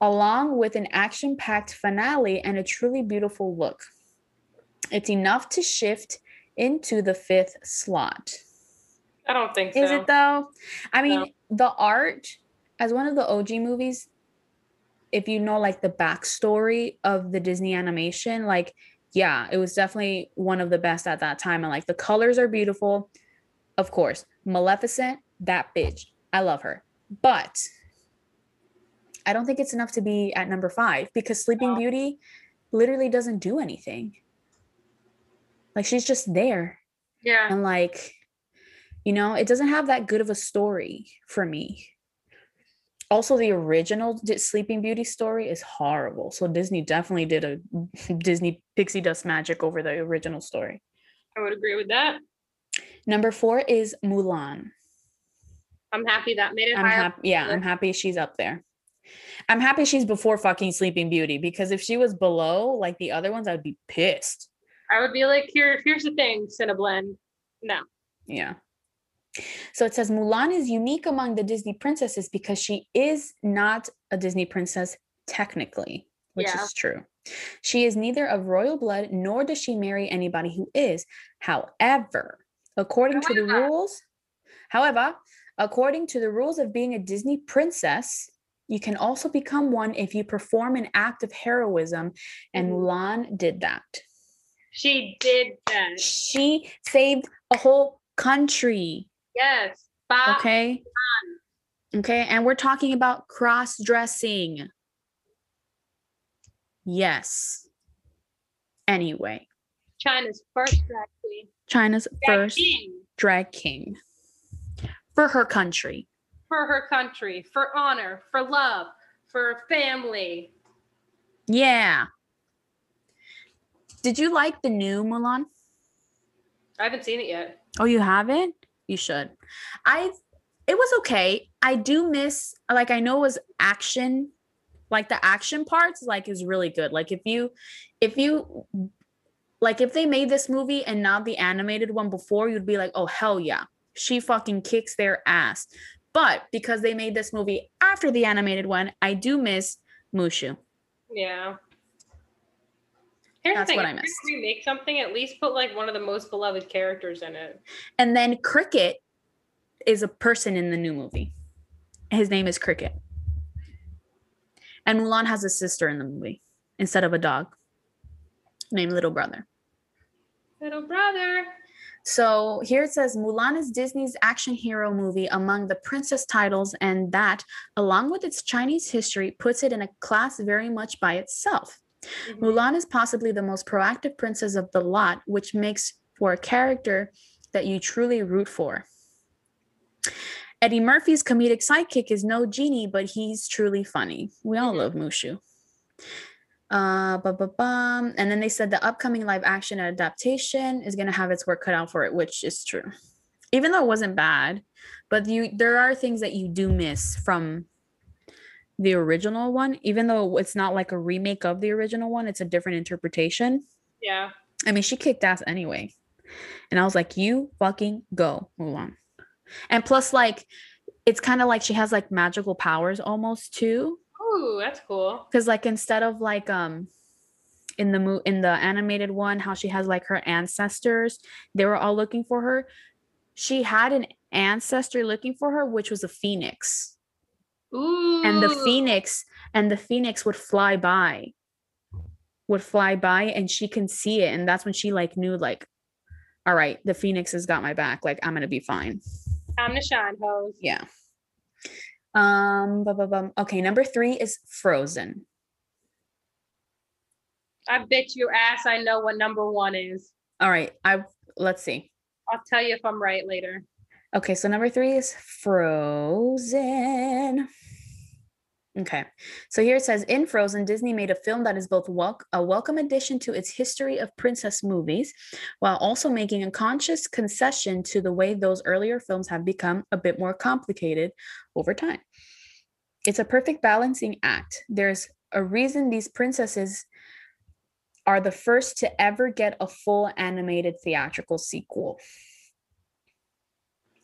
Along with an action packed finale and a truly beautiful look. It's enough to shift into the fifth slot.
I don't think so.
Is it though? I mean,
No.
the art as one of the OG movies, if you know like the backstory of the Disney animation, like yeah, it was definitely one of the best at that time. And like the colors are beautiful. Of course, Maleficent, that bitch. I love her. But I don't think it's enough to be at number five because Sleeping. Beauty literally doesn't do anything. Like she's just there
Yeah.
and like you know it doesn't have that good of a story for me also the original sleeping beauty story is horrible so disney definitely did a disney pixie dust magic over the original story
I would agree with that.
number four is mulan
I'm happy that made it
i'm
higher.
happy yeah i'm happy she's up there i'm happy she's before fucking sleeping beauty because if she was below like the other ones i'd be pissed
I would be like, here, here's the thing, Cineblend. No.
Yeah. So it says Mulan is unique among the Disney princesses because she is not a Disney princess technically, which
Yeah.
is true. She is neither of royal blood nor does she marry anybody who is. However, according to the rules, however, according to the rules of being a Disney princess, you can also become one if you perform an act of heroism, and
Mhm.
Mulan did that.
She did that.
She saved a whole country.
Yes. Ba-
Okay. Okay. And we're talking about cross dressing. Yes. Anyway,
China's first drag queen.
China's
Drag
first
king
drag king for her country.
for her country, for honor, for love, for family.
Yeah. Did you like the new Mulan?
I haven't seen it yet.
Oh, you haven't? You should. I it was okay. I do miss like I know it was action, like the action parts like is really good. Like if you if you like if they made this movie and not the animated one before, you'd be like, "Oh hell yeah. She fucking kicks their ass." But because they made this movie after the animated one, I do miss Mushu.
Yeah. Here's
That's
the thing.
what I
if
missed.
gonna remake something, at least put like one of the most beloved characters in it.
And then Cricket is a person in the new movie. His name is Cricket. And Mulan has a sister in the movie instead of a dog named Little Brother.
Little brother.
So here it says Mulan is Disney's action hero movie among the princess titles, and that, along with its Chinese history, puts it in a class very much by itself.
Mhm.
Mulan is possibly the most proactive princess of the lot, which makes for a character that you truly root for. Eddie Murphy's comedic sidekick is no genie, but he's truly funny. We all
Mhm.
love Mushu. Uh, bu- bu- bum. And then they said the upcoming live action adaptation is going to have its work cut out for it, which is true. Even though it wasn't bad, but you there are things that you do miss from the original one, even though it's not like a remake of the original one, it's a different interpretation.
Yeah.
I mean, she kicked ass anyway. And I was like, you fucking go, Mulan. And plus, like, it's kind of like she has like magical powers almost too.
Ooh, that's cool.
Cause like instead of like um in the mo- in the animated one, how she has like her ancestors, they were all looking for her. She had an ancestor looking for her, which was a phoenix.
Ooh.
and the phoenix and the phoenix would fly by would fly by and she can see it and that's when she like knew like all right the phoenix has got my back like i'm gonna be fine
Time to shine, hoes.
yeah um bum. okay number three is frozen
I bet your ass I know what number one is.
all right i let's see
I'll tell you if I'm right later.
Okay, so number three is Frozen. Okay, so here it says in Frozen, Disney made a film that is both wel- a welcome addition to its history of princess movies, while also making a conscious concession to the way those earlier films have become a bit more complicated over time. It's a perfect balancing act. There's a reason these princesses are the first to ever get a full animated theatrical sequel.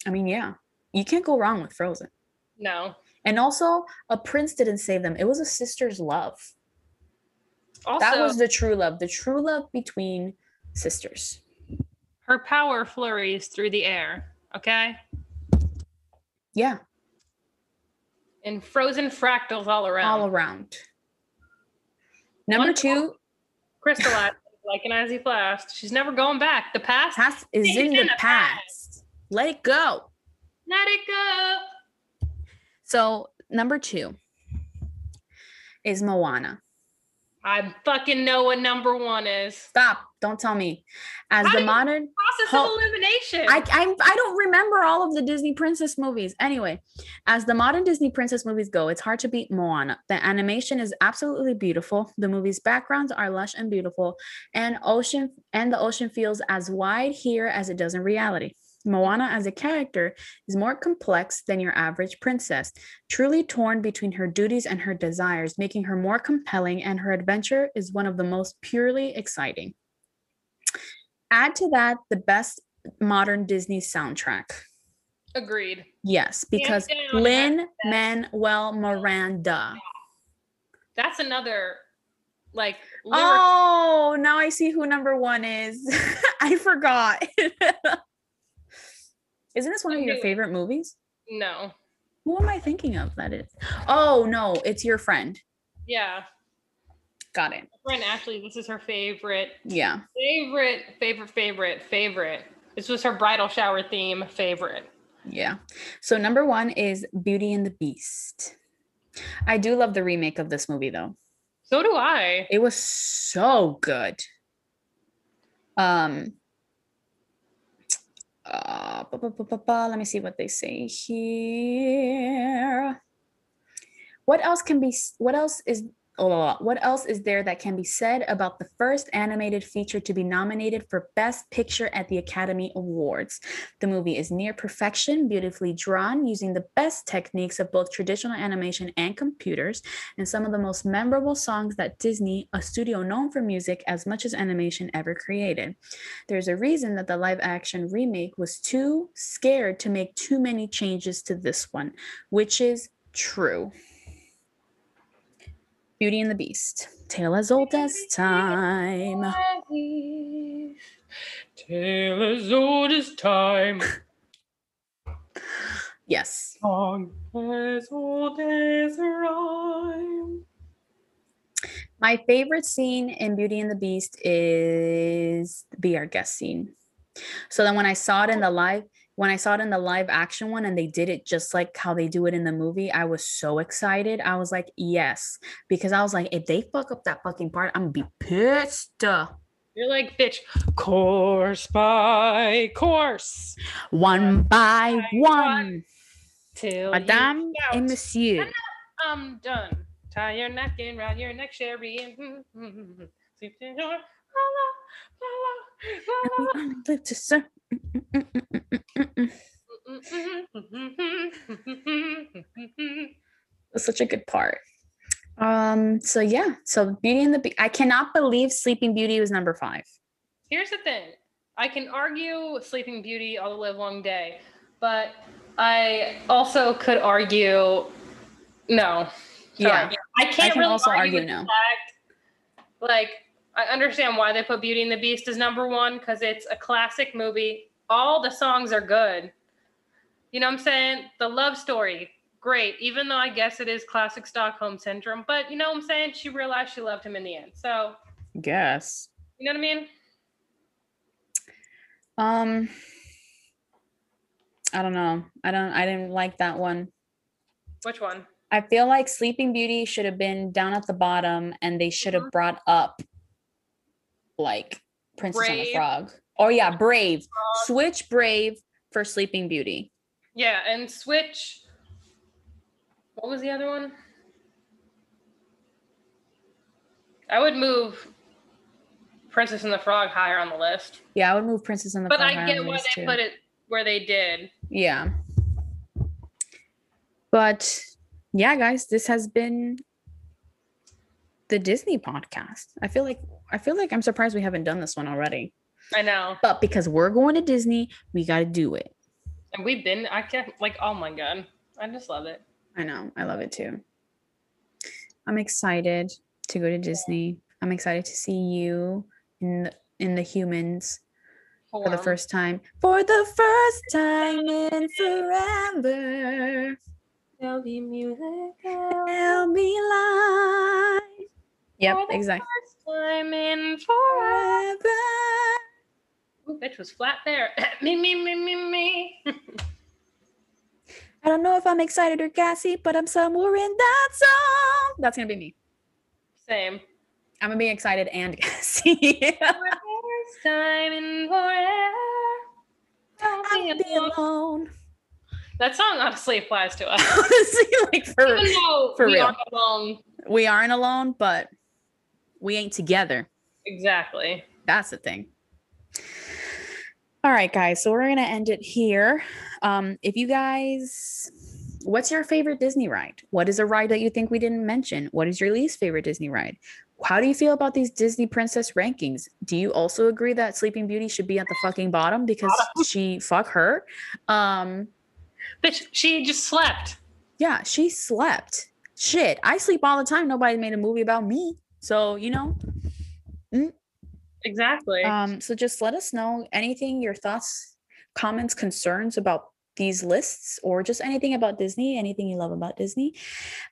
I mean, yeah, you can't go wrong with Frozen.
No.
And also, a prince didn't save them. It was a sister's love.
Also,
that was the true love, the true love between sisters.
her power flurries through the air. Okay.
Yeah,
And frozen fractals all around.
all around. Number
Wonderful.
two,
Crystallized like an icy blast. She's never going back. The past.
past is in
in
the
the
past. Let it go.
Let it go.
So, number two is Moana.
I fucking know what number one is.
Stop. Don't tell me. As
How
the modern
Process
Ho-
of elimination.
I I'm, I don't remember all of the Disney princess movies. Anyway, as the modern Disney princess movies go, it's hard to beat Moana. The animation is absolutely beautiful. The movie's backgrounds are lush and beautiful, and ocean and the ocean feels as wide here as it does in reality. Moana as a character is more complex than your average princess, truly torn between her duties and her desires, making her more compelling, and her adventure is one of the most purely exciting. Add to that the best modern Disney soundtrack.
Agreed.
Yes, because Lynn Manuel Miranda.
That's another like lyric.
Oh, now I see who number one is. I forgot. Isn't this one of your favorite movies?
No.
Who am I thinking of that is? Oh, no, it's your friend.
Yeah.
Got it.
My friend Ashley, this is her favorite,
Yeah.
favorite, favorite, favorite, favorite. This was her bridal shower theme favorite.
Yeah. So number one is Beauty and the Beast. I do love the remake of this movie though.
So do I.
It was so good. Um uh, ba- ba- ba- let me see what they say here. What else can be what else is oh, what else is there that can be said about the first animated feature to be nominated for best picture at the Academy Awards? The movie is near perfection, beautifully drawn using the best techniques of both traditional animation and computers and some of the most memorable songs that Disney, a studio known for music as much as animation, ever created. There's a reason that the live action remake was too scared to make too many changes to this one, which is true. Beauty and the Beast, tale as old as time.
Tale as old as time.
Yes.
Song as old as rhyme.
My favorite scene in Beauty and the Beast is the Be Our Guest scene. So then when I saw it in the live, when I saw it in the live action one and they did it just like how they do it in the movie, I was so excited. I was like, yes, because I was like, if they fuck up that fucking part, I'm gonna be pissed.
You're like, bitch, course by course.
One by
By
one,
Till
Madame and Monsieur.
I'm done. Tie your napkin round your neck, Sherry, and sleep in your la la la la la la.
Live to serve. That's such a good part. Um. So yeah. So Beauty and the Beast. I cannot believe Sleeping Beauty was number five.
Here's the thing. I can argue Sleeping Beauty all the live long day, but I also could argue no.
Yeah.
I can't
can
really
also
argue,
argue no.
fact, like I understand why they put Beauty and the Beast as number one because it's a classic movie. All the songs are good. You know what I'm saying? The love story, great. Even though I guess it is classic Stockholm syndrome, but you know what I'm saying? She realized she loved him in the end. So
Guess.
you know what I mean?
Um. I don't know. I don't. I didn't like that one.
Which one?
I feel like Sleeping Beauty should have been down at the bottom, and they should have
Mhm.
brought up like Princess and the Frog. Oh yeah, Brave.
Frog.
Switch Brave for Sleeping Beauty.
Yeah, and switch. What was the other one? I would move Princess and the Frog higher on the list.
Yeah, I would move Princess and the
But
Frog
But
I
get why they
too.
put it where they did.
Yeah. But yeah, guys, this has been the Disney podcast. I feel like I feel like I'm surprised we haven't done this one already.
I know.
But because we're going to Disney, we got to do it.
And we've been, I can't, like, oh my God. I just love it.
I know. I love it too. I'm excited to go to Disney. I'm excited to see you in the, in the humans for the first time. For the first time in forever.
There'll be music.
There'll be light. Yep, exactly.
Time in forever. Ooh, bitch was flat there. me, me, me, me, me.
I don't know if I'm excited or gassy, but I'm somewhere in that song. That's gonna be me.
Same.
I'm gonna be excited and gassy.
First time in forever. I'll be alone.
alone.
That song honestly applies to us.
Honestly, like for
Even though
for
we
real.
aren't alone.
we aren't alone, but we ain't together.
Exactly.
That's the thing. All right, guys. So we're gonna end it here. Um, if you guys, what's your favorite Disney ride? What is a ride that you think we didn't mention? What is your least favorite Disney ride? How do you feel about these Disney princess rankings? Do you also agree that Sleeping Beauty should be at the fucking bottom because she fuck her? Um,
Bitch, she just slept.
yeah, she slept. Shit, I sleep all the time. Nobody made a movie about me. So, you know,
Exactly.
Um, so just let us know anything, your thoughts, comments, concerns about these lists, or just anything about Disney, anything you love about Disney.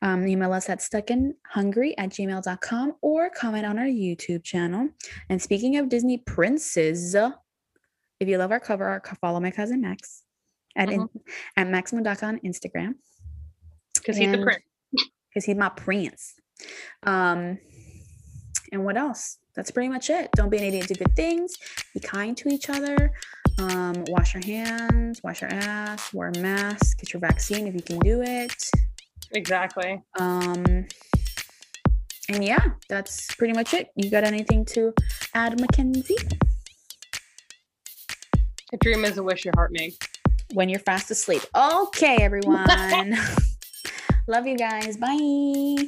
Um, email us at stuckinhungry at gmail.com or comment on our YouTube channel. And speaking of Disney princes, if you love our cover art, follow my cousin Max at, in, at Maximo.com on Instagram
Because he's the
and-
prince.
because he's my prince. Um, and what else? That's pretty much it. Don't be an idiot. Do good things. Be kind to each other. Um, wash your hands. Wash your ass. Wear a mask. Get your vaccine if you can do it.
Exactly.
Um, and yeah, that's pretty much it. You got anything to add, Mackenzie?
A dream is a wish your heart makes.
When you're fast asleep. Okay, everyone. Love you guys. Bye.